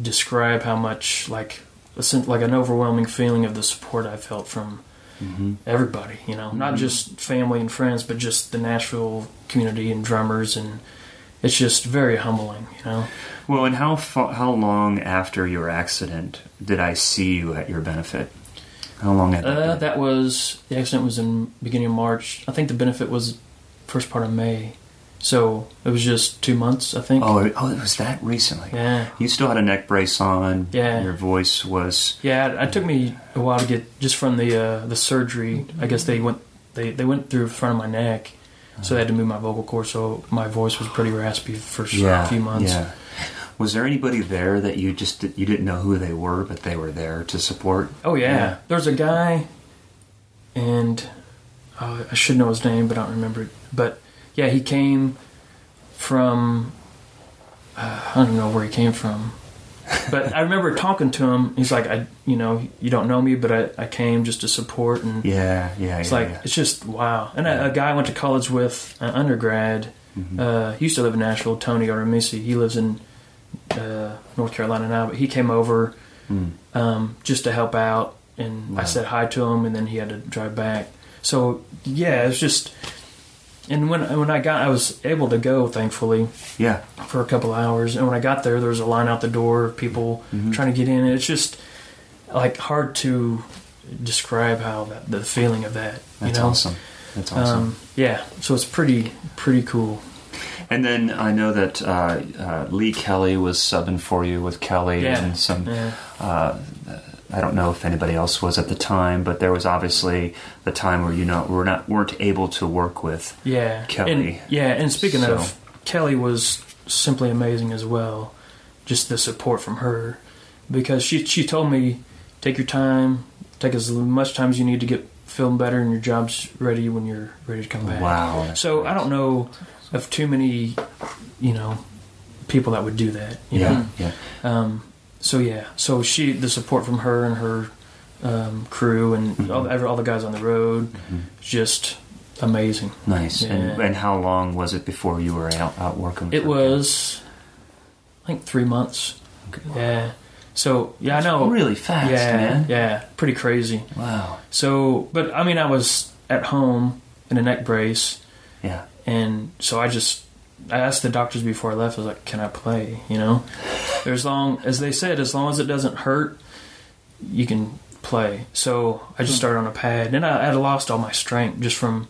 describe how much like a like an overwhelming feeling of the support I felt from hmm everybody. You know, not Mhm. just family and friends, but just the Nashville community and drummers, and it's just very humbling. You know. Well, and how fa- how long after your accident did I see you at your benefit? How long had that Uh, that was the accident was in beginning of March. I think the benefit was first part of May, so it was just two months. I think. Oh, it- oh, it was that recently. Yeah. You still had a neck brace on. Yeah. Your voice was. Yeah, it took me a while to get just from the uh, the surgery. I guess they went they, they went through the front of my neck, so I had to move my vocal cord. So my voice was pretty raspy for Yeah. a few months. Yeah. Was there anybody there that you just you didn't know who they were, but they were there to support? Oh yeah. Yeah. there's a guy, and uh, I should know his name, but I don't remember it. But yeah, he came from uh, I don't know where he came from. But I remember talking to him. He's like, I, you know, you don't know me, but I, I came just to support. And Yeah, yeah, it's yeah, like yeah. it's just wow. And a, a guy I went to college with, an undergrad. Mm-hmm. Uh, he used to live in Nashville. Tony Artemisi. He lives in uh, North Carolina now, but he came over Mm. um, just to help out. And Wow. I said hi to him, and then he had to drive back. So yeah, it's just. And when when I got, I was able to go, thankfully, yeah, for a couple of hours. And when I got there, there was a line out the door of people Mhm. trying to get in. It's just like hard to describe how that the feeling of that. that's you know? awesome. That's awesome. Um, yeah, so it's pretty pretty cool. and then I know that uh, uh, Lee Kelly was subbing for you with Kellie Yeah. and some. Yeah, Uh, I don't know if anybody else was at the time, but there was obviously the time where you know were not weren't able to work with. yeah, Kellie. And, yeah, and speaking So- of Kellie was simply amazing as well. Just the support from her because she she told me take your time, take as much time as you need to get feeling better, and your job's ready when you're ready to come back. Wow. So. I don't know of too many, you know, people that would do that. You Yeah, know? yeah. Um, so yeah, so she the support from her and her um, crew and Mhm. all, the, all the guys on the road, Mhm. just amazing. Nice. And, Yeah. and how long was it before you were out, out working? It was, I think, three months. Yeah. So yeah, I know. really fast, yeah, man. yeah, pretty crazy. Wow. So, but I mean, I was at home in a neck brace. Yeah. And so I just I asked the doctors before I left. I was like, "Can I play?" You know, as long as they said, as long as it doesn't hurt, you can play. So I just hmm. started on a pad, and I, I had lost all my strength just from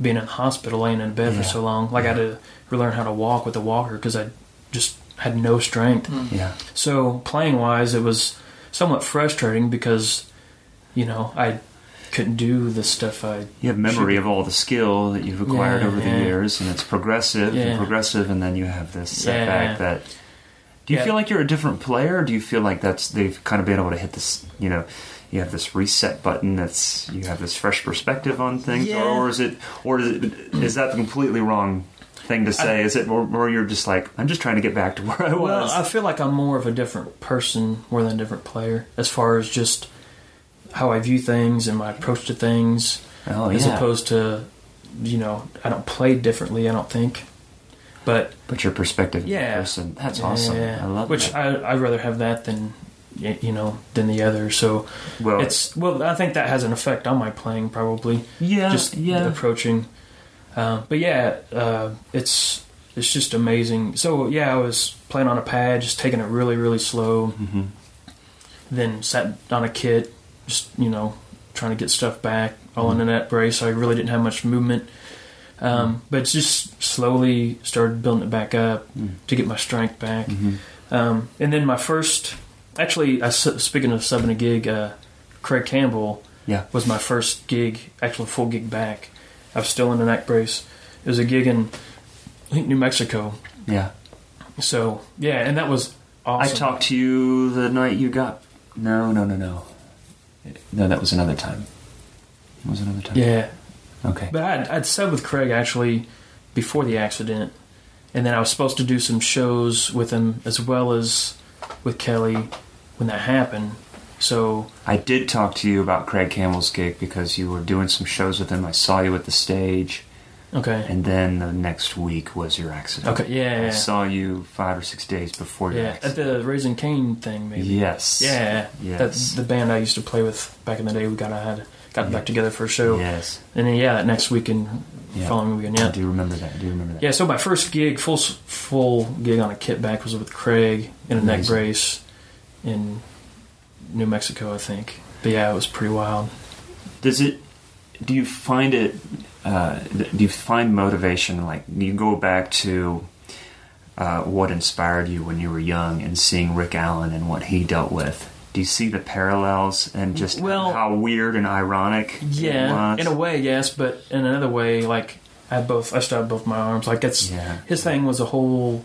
being in the hospital, laying in bed Yeah. for so long. Like I had to relearn how to walk with a walker because I just had no strength. Hmm. Yeah. So playing wise, it was somewhat frustrating because you know I couldn't do the stuff I You have memory of all the skill that you've acquired Yeah, over the years, and it's progressive Yeah. and progressive, and then you have this setback Yeah. that. Do you Yeah. feel like you're a different player? Or do you feel like that's they've kind of been able to hit this? You know, you have this reset button. That's you have this fresh perspective on things, Yeah. or, or is it, or is, it, is that the completely wrong thing to say? is it, or, or you're just like I'm just trying to get back to where I was? Well, I feel like I'm more of a different person more than a different player as far as just how I view things and my approach to things, oh as yeah, opposed to, you know, I don't play differently. I don't think, but but your perspective, Yeah. person, that's awesome. yeah, I love which that. I I'd rather have that than you know than the other. So well, it's well, I think that has an effect on my playing probably. yeah, just yeah. approaching. Uh, but yeah, uh, it's it's just amazing. So yeah, I was playing on a pad, just taking it really really slow. Mhm. Then sat on a kit, just you know trying to get stuff back, all Mm-hmm. in net brace. So I really didn't have much movement. Um, but just slowly started building it back up Mm. to get my strength back. Mhm. Um, and then my first, actually, I, speaking of subbing a gig, uh, Craig Campbell Yeah. was my first gig, actually full gig back. I was still in a neck brace. It was a gig in, I think, New Mexico. Yeah. So yeah, and that was awesome. I talked to you the night you got. No, no, no, no. No, that was another time. It was another time. Yeah, Okay. but I'd, I'd subbed with Craig actually before the accident, and then I was supposed to do some shows with him as well as with Kelly when that happened. So I did talk to you about Craig Campbell's gig because you were doing some shows with him. I saw you at the stage, okay, and then the next week was your accident. okay, yeah, I yeah, saw you five or six days before your yeah. At the Raising Cane thing, maybe. Yes. Yeah, Yes. that's the band I used to play with back in the day. We got I had got back together for a show, Yes. and then yeah, that next weekend, Yeah. following weekend, I yeah, do remember that. I do remember that. yeah. So my first gig, full full gig on a kit back, was with Craig in a neck brace in New Mexico, I think. But yeah, it was pretty wild. Does it? Do you find it? Uh, do you find motivation? Like do you go back to uh, what inspired you when you were young and seeing Rick Allen and what he dealt with? Do you see the parallels and just Well- how weird and ironic? it Yeah, in a way, yes, but in another way, like I had both. I still have both my arms. Like that's Yeah. his thing was a whole.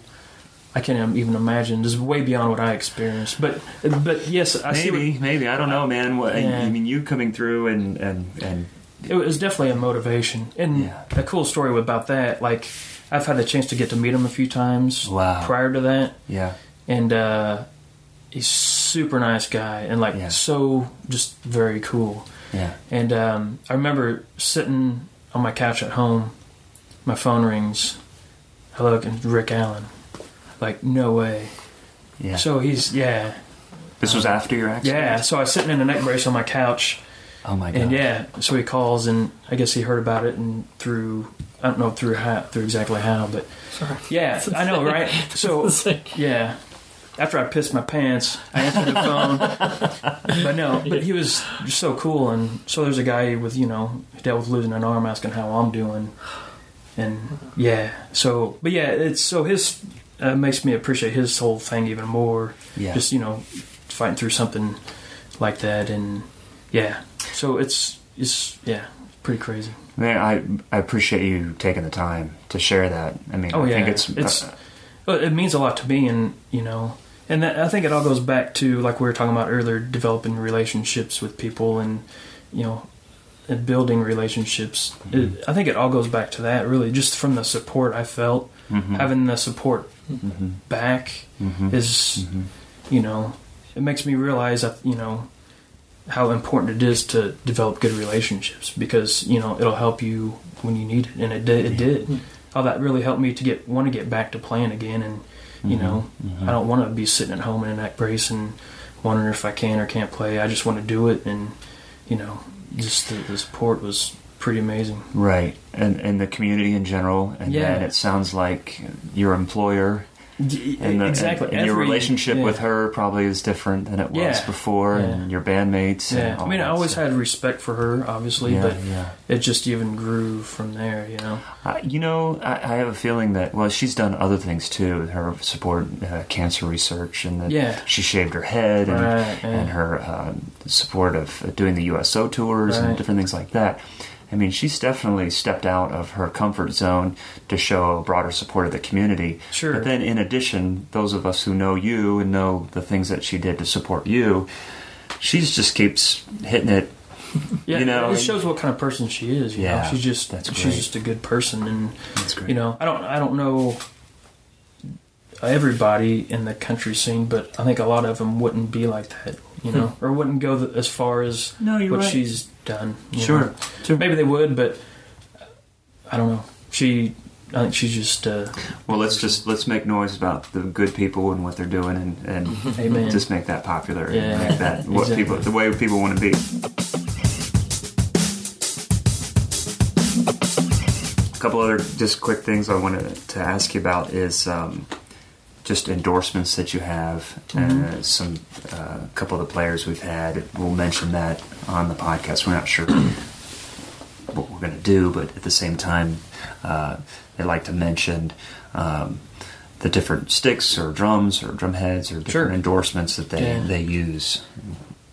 I can't even imagine. Just way beyond what I experienced. But but yes, I. What, Maybe, maybe I don't know, man. What, Yeah. I mean, you coming through and and and it was definitely a motivation and Yeah. a cool story about that like i've had the chance to get to meet him a few times Wow. prior to that yeah, and uh he's super nice guy and like Yeah. so just very cool. Yeah. And um, I remember sitting on my couch at home. My phone rings. I look and Rick Allen. Like no way. Yeah. So he's yeah this was after your accident. yeah. So I was sitting in a neck brace on my couch. Oh my god. And yeah, so he calls, and I guess he heard about it, and through I don't know through how through exactly how, but Sorry. yeah, [LAUGHS] I know, right? So yeah, after I pissed my pants, I answered the phone, but no, [LAUGHS] but he was just so cool, and so there's a guy with you know he dealt with losing an arm, asking how I'm doing, and yeah, so but yeah, it's so his uh, makes me appreciate his whole thing even more, Yeah. just you know fighting through something like that, and yeah, so it's it's yeah pretty crazy. Man, I I appreciate you taking the time to share that. I mean, Oh I yeah, think it's, it's uh, it means a lot to me, and you know, and that, I think it all goes back to like we were talking about earlier, developing relationships with people, and you know, and building relationships. Mm-hmm. It, I think it all goes back to that, really, just from the support I felt, mhm, having the support mhm, back mhm, is, mhm. you know, it makes me realize that you know how important it is to develop good relationships because you know it'll help you when you need it, and it did. It did. Oh, that really helped me to get want to get back to playing again, and you know, mhm. I don't want to be sitting at home in a neck brace and wondering if I can or can't play. I just want to do it, and you know, just the, the support was pretty amazing. Right, and and the community in general, and Yeah. then it sounds like your employer and the, exactly. and, and your Every- relationship yeah. with her probably is different than it was Yeah. before, Yeah. and your bandmates. Yeah, and I mean, I always stuff. had respect for her, obviously, but it just even grew from there. You know. Uh, you know, I, I have a feeling that well, she's done other things too. Her support uh, cancer research, and that Yeah. she shaved her head, and, Right, and her um, support of uh, doing the USO tours and different things like that. I mean, she's definitely stepped out of her comfort zone to show a broader support of the community. Sure. But then, in addition, those of us who know you and know the things that she did to support you, she just keeps hitting it. [LAUGHS] Yeah, You know, it shows what kind of person she is. You Yeah, know, she's just that's she's just a good person, and That's great. you know, I don't I don't know everybody in the country scene, but I think a lot of them wouldn't be like that. You know, or wouldn't go th- as far as Hmm. No, you're what right. she's done. you Sure. know. Sure. maybe they would, but I don't know. She, I think she's just. Uh, Well, let's just let's make noise about the good people and what they're doing, and, and [LAUGHS] Amen. just make that popular Yeah, and make that what exactly. people the way people want to be. A couple other just quick things I wanted to ask you about is um, just endorsements that you have. Uh, some uh, a couple of the players we've had. We'll mention that on the podcast. We're not sure [COUGHS] what we're going to do, but at the same time, uh, they like to mention um, the different sticks or drums or drum heads or different Sure. endorsements that they, Yeah. they use.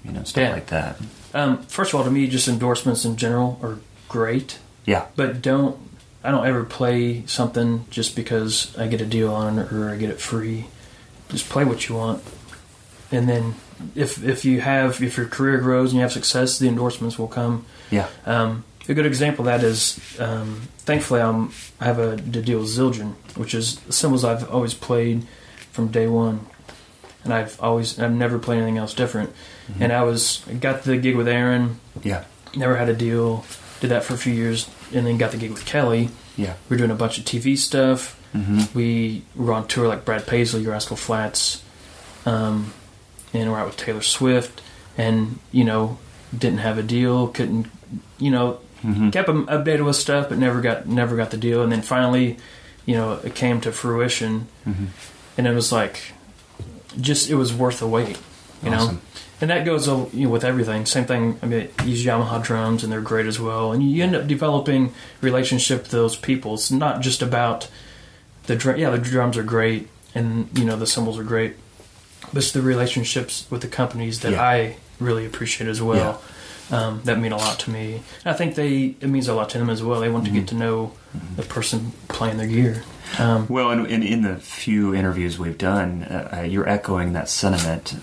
You know, stuff Yeah. like that. um, first of all, to me, just endorsements in general are great. Yeah. but don't I don't ever play something just because I get a deal on it or I get it free. Just play what you want, and then if if you have if your career grows and you have success, the endorsements will come. Yeah. Um, a good example of that is um, thankfully I'm, I have a, the deal with Zildjian, which is cymbals I've always played from day one, and I've always I've never played anything else different. And I was got the gig with Aaron, Yeah. never had a deal, did that for a few years, and then got the gig with Kellie. Yeah. We were doing a bunch of TV stuff. Mm-hmm. We were on tour like Brad Paisley, Rascal Flatts, um, and we're out with Taylor Swift, and you know didn't have a deal, couldn't, you know, Mm-hmm. kept them updated with stuff, but never got never got the deal, and then finally, you know, it came to fruition, Mm-hmm. and it was like, just it was worth the wait, you know. And that goes uh, you know, with everything. Same thing. I mean, use Yamaha drums, and they're great as well. And you end up developing relationship with those people. It's not just about the drum. Yeah, the drums are great, and you know the cymbals are great, but it's the relationships with the companies that Yeah. I really appreciate as well. Um, that mean a lot to me. And I think they it means a lot to them as well. They want to get to know the person playing their gear. Um, Well, and in, in the few interviews we've done, uh, uh, you're echoing that sentiment.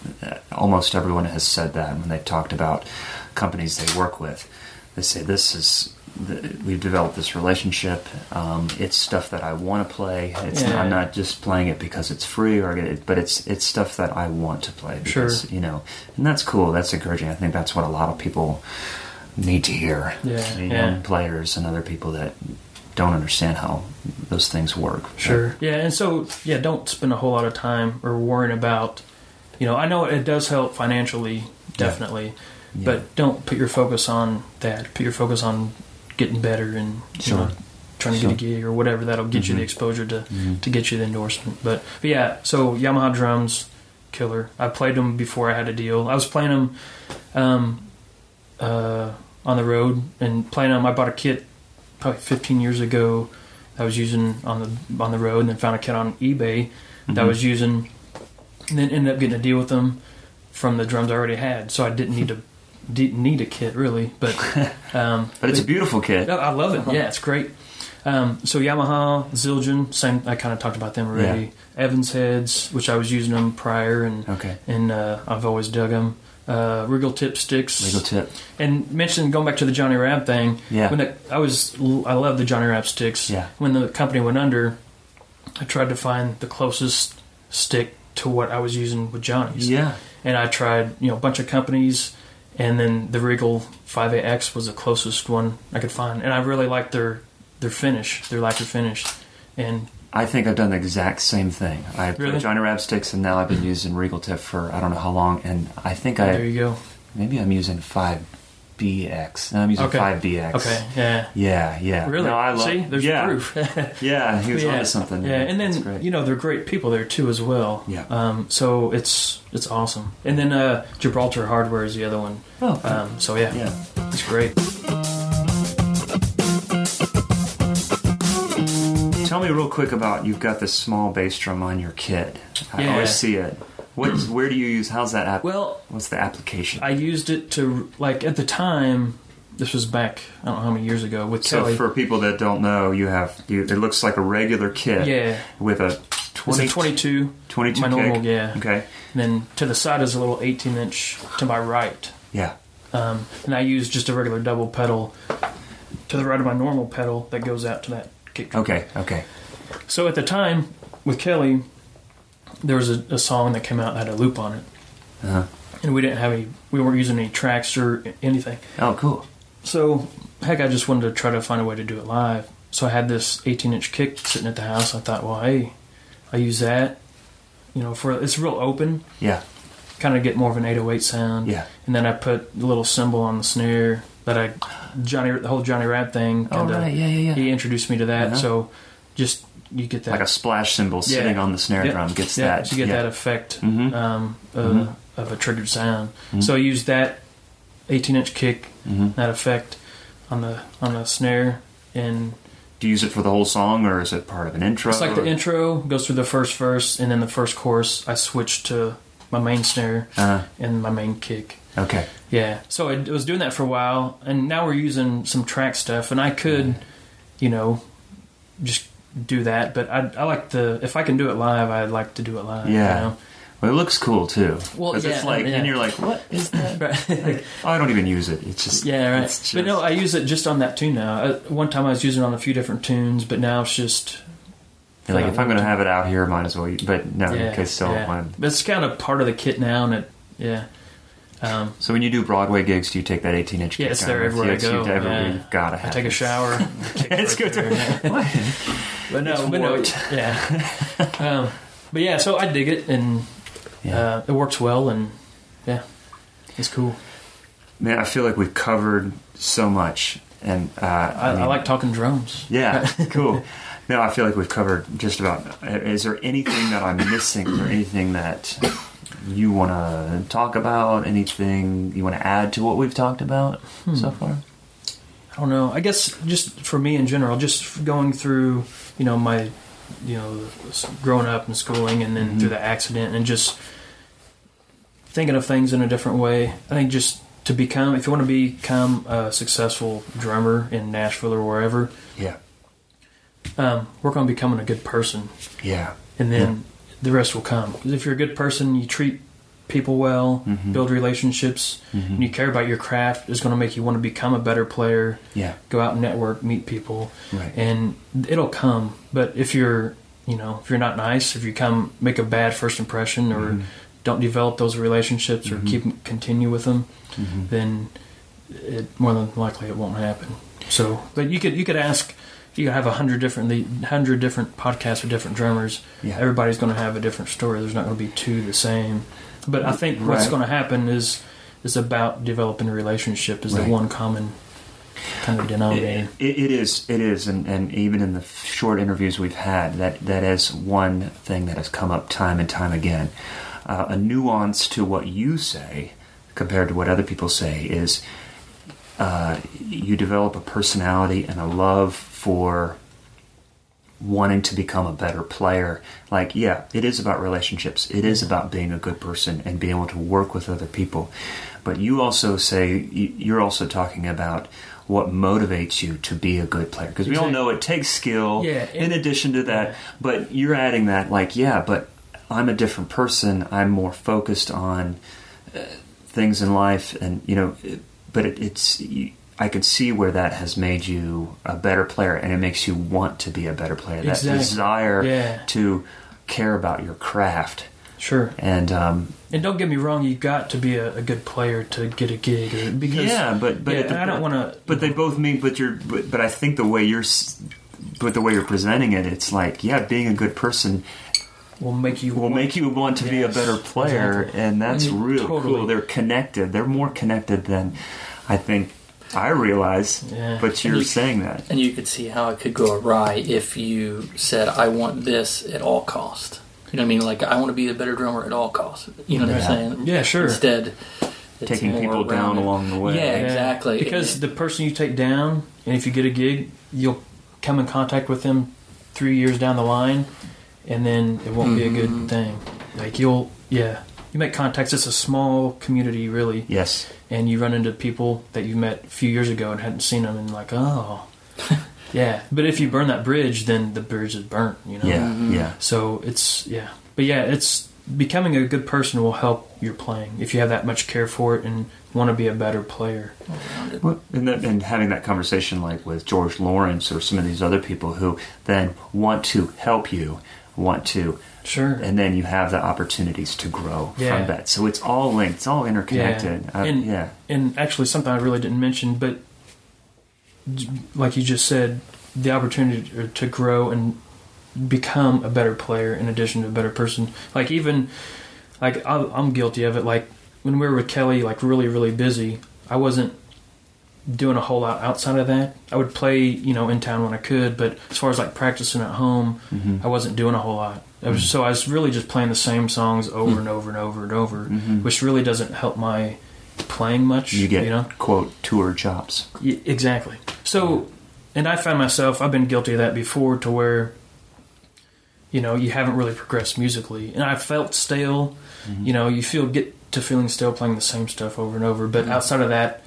Almost everyone has said that when they talked about companies they work with. they say this is the, we've developed this relationship. Um, it's stuff that I want to play. It's Yeah. I'm not just playing it because it's free or it, but it's it's stuff that I want to play. Because, Sure. You know, and that's cool. That's encouraging. I think that's what a lot of people need to hear. Yeah, players and other people that don't understand how those things work. Sure. Yeah, and so yeah, don't spend a whole lot of time or worrying about. You know, I know it does help financially, definitely, Yeah. but don't put your focus on that. Put your focus on getting better and you Sure. know, trying to Sure. get a gig or whatever that'll get you Mhm. the exposure to Mhm. to get you the endorsement. But, but yeah, so Yamaha drums, killer. I played them before I had a deal. I was playing them um, uh, on the road and playing them. I bought a kit probably 15 years ago. I was using on the on the road, and then found a kit on eBay that I Mhm. was using, and then ended up getting a deal with them from the drums I already had. So I didn't need to didn't need a kit really, but [LAUGHS] um, But it's a beautiful kit. no, I love it. Yeah, it's great. Um, so Yamaha, Zildjian, same. I kind of talked about them already. Evans heads, which I was using them prior, and Okay. and uh, I've always dug them. Uh, tip sticks, Regal Tip. and mentioned going back to the Johnny Rabb thing. Yeah. When the, I was, I love the Johnny Rabb sticks. Yeah. When the company went under, I tried to find the closest stick to what I was using with Johnny's Yeah. and I tried you know a bunch of companies, and then the Regal 5AX was the closest one I could find, and I really liked their their finish, their lacquer finish, and I think I've done the exact same thing. I put Really? Johnny Rabb sticks, and now I've been using Regal Tip for I don't know how long, and I think I there you go. maybe I'm using five BX. No, I'm using Okay. five BX. Okay, yeah, Yeah, yeah. really. No, I love. See, there's yeah, proof. [LAUGHS] yeah. He was yeah, onto something. Yeah, and then you know they're great people there too as well. Yeah. Um, so it's it's awesome. And then uh, Gibraltar Hardware is the other one. Oh, Um, so yeah, yeah. it's great. Tell me real quick about you've got this small bass drum on your kit. I always see it. What's where do you use? How's that app? Well, What's the application? I used it to like at the time. This was back I don't know how many years ago with so Kellie. for people that don't know, you have you, it looks like a regular kit yeah, with a it's 20, a 22. 22 my kick. normal, yeah. Okay. And then to the side is a little 18 inch to my right. Yeah. Um, and I use just a regular double pedal to the right of my normal pedal that goes out to that kick drum. Okay. Okay. So at the time with Kellie, there was a, a song that came out that had a loop on it. Uh-huh. And we didn't have any, we weren't using any tracks or anything. Oh, cool. So, heck, I just wanted to try to find a way to do it live. So I had this 18 inch kick sitting at the house. I thought, well, hey, I use that. You know, for it's real open, Yeah. kind of get more of an 808 sound. Yeah. And then I put the little cymbal on the snare that I Johnny the whole Johnny Rabb thing. Oh, Kinda, right. Yeah, yeah, yeah. He introduced me to that. Uh-huh. So just you get that Like a splash cymbal Yeah. sitting on the snare drum gets that. you get that effect Mhm. um, of, Mhm. of a triggered sound. Mhm. So I use that 18 inch kick, Mhm. that effect on the on the snare, and Do you use it for the whole song, or is it part of an intro? it's like the intro goes through the first verse, and then the first chorus. I switch to my main snare Uh, and my main kick. okay. Yeah, so I was doing that for a while, and now we're using some track stuff, and I could, you know, just do that. But I, I like the if I can do it live, I'd like to do it live. Yeah. You know? Well, it looks cool too. Well, 'Cause it's like, yeah. and you're like, what is that? [LAUGHS] Right. Oh, I don't even use it. It's just yeah, right. Just, But no, I use it just on that tune now. Uh, one time I was using it on a few different tunes, but now it's just you're like, if I'm going to have it out here, might as well. use- But no, yeah. okay. So, yeah. when- But it's kind of part of the kit now, and it yeah. Um, so when you do Broadway gigs, do you take that 18 inch? Yeah, it's there everywhere I go, everywhere yeah. you've got to I have. take a it. shower. [LAUGHS] kick It's good to- there, yeah. [LAUGHS] But no, It's but no, warped. yeah. [LAUGHS] um, but yeah, so I dig it, and Yeah. uh, it works well, and yeah, it's cool. Man, I feel like we've covered so much, and uh, I, I, mean, like talking drums. Yeah, cool. No, I feel like we've covered just about. Is there anything that I'm missing, or anything that you want to talk about? Anything you want to add to what we've talked about Hmm. so far? I don't know. I guess just for me in general, just going through, you know, my, you know, growing up and schooling, and then Mhm. through the accident, and just thinking of things in a different way. I think just to become, if you want to become a successful drummer in Nashville or wherever, Yeah, um, work on becoming a good person, yeah, and then the rest will come. Because if you're a good person, you treat people well, Mhm. build relationships, Mhm. and you care about your craft is going to make you want to become a better player. Yeah. Go out and network, meet people, Right. and it'll come. But if you're, you know, if you're not nice, if you come make a bad first impression or Mhm. don't develop those relationships or Mhm. keep continue with them, Mhm. then it more than likely it won't happen. So, but you could you could ask. You have a hundred different the hundred different podcasts with different drummers. Yeah. Everybody's going to have a different story. There's not going to be two the same. But I think what's Right. going to happen is is about developing a relationship is Right. the one common kind of denominator. It, it is, it is, and, and even in the short interviews we've had, that that is one thing that has come up time and time again. Uh, a nuance to what you say compared to what other people say is uh, you develop a personality and a love for wanting to become a better player. Like, yeah, it is about relationships. It is about being a good person and being able to work with other people. But you also say you- you're also talking about what motivates you to be a good player because we all know it takes skill. Yeah, in addition to that, but you're adding that like, yeah, but I'm a different person. I'm more focused on uh, things in life, and you know, it- but it, it's. You, I can see where that has made you a better player, and it makes you want to be a better player. That Exactly. desire Yeah. to care about your craft, Sure. and um, And don't get me wrong, you got to be a, a good player to get a gig, or because yeah, but but yeah, and I don't want to. But they both mean, but you're, but, but I think the way you're, but the way you're presenting it, it's like, yeah, being a good person will make you will want- make you want to be a better player, exactly. and that's And you- real totally. cool. They're connected. They're more connected than I think I realize. Yeah. But you're you- saying that. And you could see how it could go awry if you said, "I want this at all cost." You know what I mean? Like I want to be a better drummer at all costs. You know what Yeah. I'm saying? Yeah, sure. Instead, it's Taking more people down it. along the way. Yeah, exactly. Because the person you take down, and if you get a gig, you'll come in contact with them three years down the line, and then it won't be a good mm-hmm. thing. Like you'll, yeah, you make contacts. It's a small community, really, Yes. and you run into people that you met a few years ago and hadn't seen them, and like, oh, [LAUGHS] yeah. But if you burn that bridge, then the bridge is burnt. You know. Yeah. Mhm. Yeah. So it's yeah, but yeah, it's becoming a good person will help your playing if you have that much care for it and want to be a better player. Well, and, that, and having that conversation like with George Lawrence or some of these other people who then want to help you, want to, Sure. and then you have the opportunities to grow Yeah. from that. So it's all linked. It's all interconnected. Yeah. And- yeah. and actually something I really didn't mention, but like you just said, the opportunity to- grow and become a better player in addition to a better person. Like even like I'm guilty of it. Like when we were with Kellie, like really really busy, I wasn't doing a whole lot outside of that. I would play, you know, in town when I could, but as far as like practicing at home, Mhm. I wasn't doing a whole lot. Was, So I was really just playing the same songs over and over and over and over, Mhm. which really doesn't help my playing much. You get you know, quote tour chops. Y- exactly. So, and I found myself, I've been guilty of that before, to where, you know, you haven't really progressed musically, and I felt stale. Mm-hmm. You know, you feel get to feeling stale playing the same stuff over and over. But outside of that,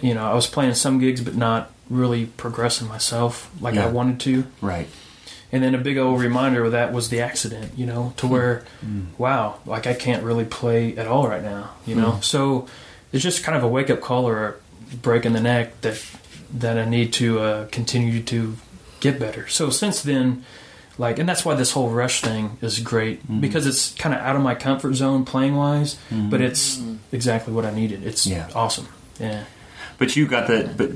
you know, I was playing some gigs, but not really progressing myself like Yeah. I wanted to. Right. And then a big old reminder of that was the accident, you know, to where, hmm. Hmm. wow, like I can't really play at all right now, you know. Hmm. So it's just kind of a wake up call or a break in the neck that that I need to uh, continue to get better. So since then, like, and that's why this whole rush thing is great because it's kind of out of my comfort zone playing wise, but it's exactly what I needed. It's Yeah. awesome. Yeah. But you got that. But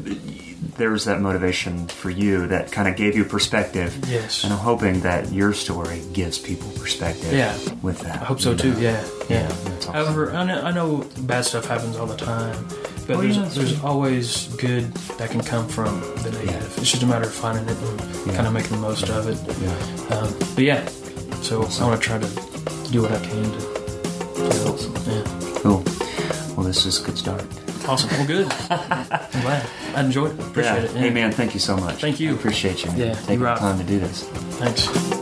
there was that motivation for you that kind of gave you perspective. Yes. And I'm hoping that your story gives people perspective. Yeah. With that, I hope so too. Yeah, yeah. Yeah, awesome. However, I know, I know bad stuff happens all the time, but Oh, there's yeah, there's always good that can come from the negative. It's just a matter of finding it and Yeah. kind of making the most of it. Yeah. Um, but yeah, so I want to try to do what I can to. help. Yeah. Cool. Well, this is a good start. Awesome. Well, good. [LAUGHS] I'm glad. I enjoyed it. Appreciate Yeah. it. Hey, man, thank you so much. Thank you. I appreciate you man, Yeah, taking you the time to do this. Thanks.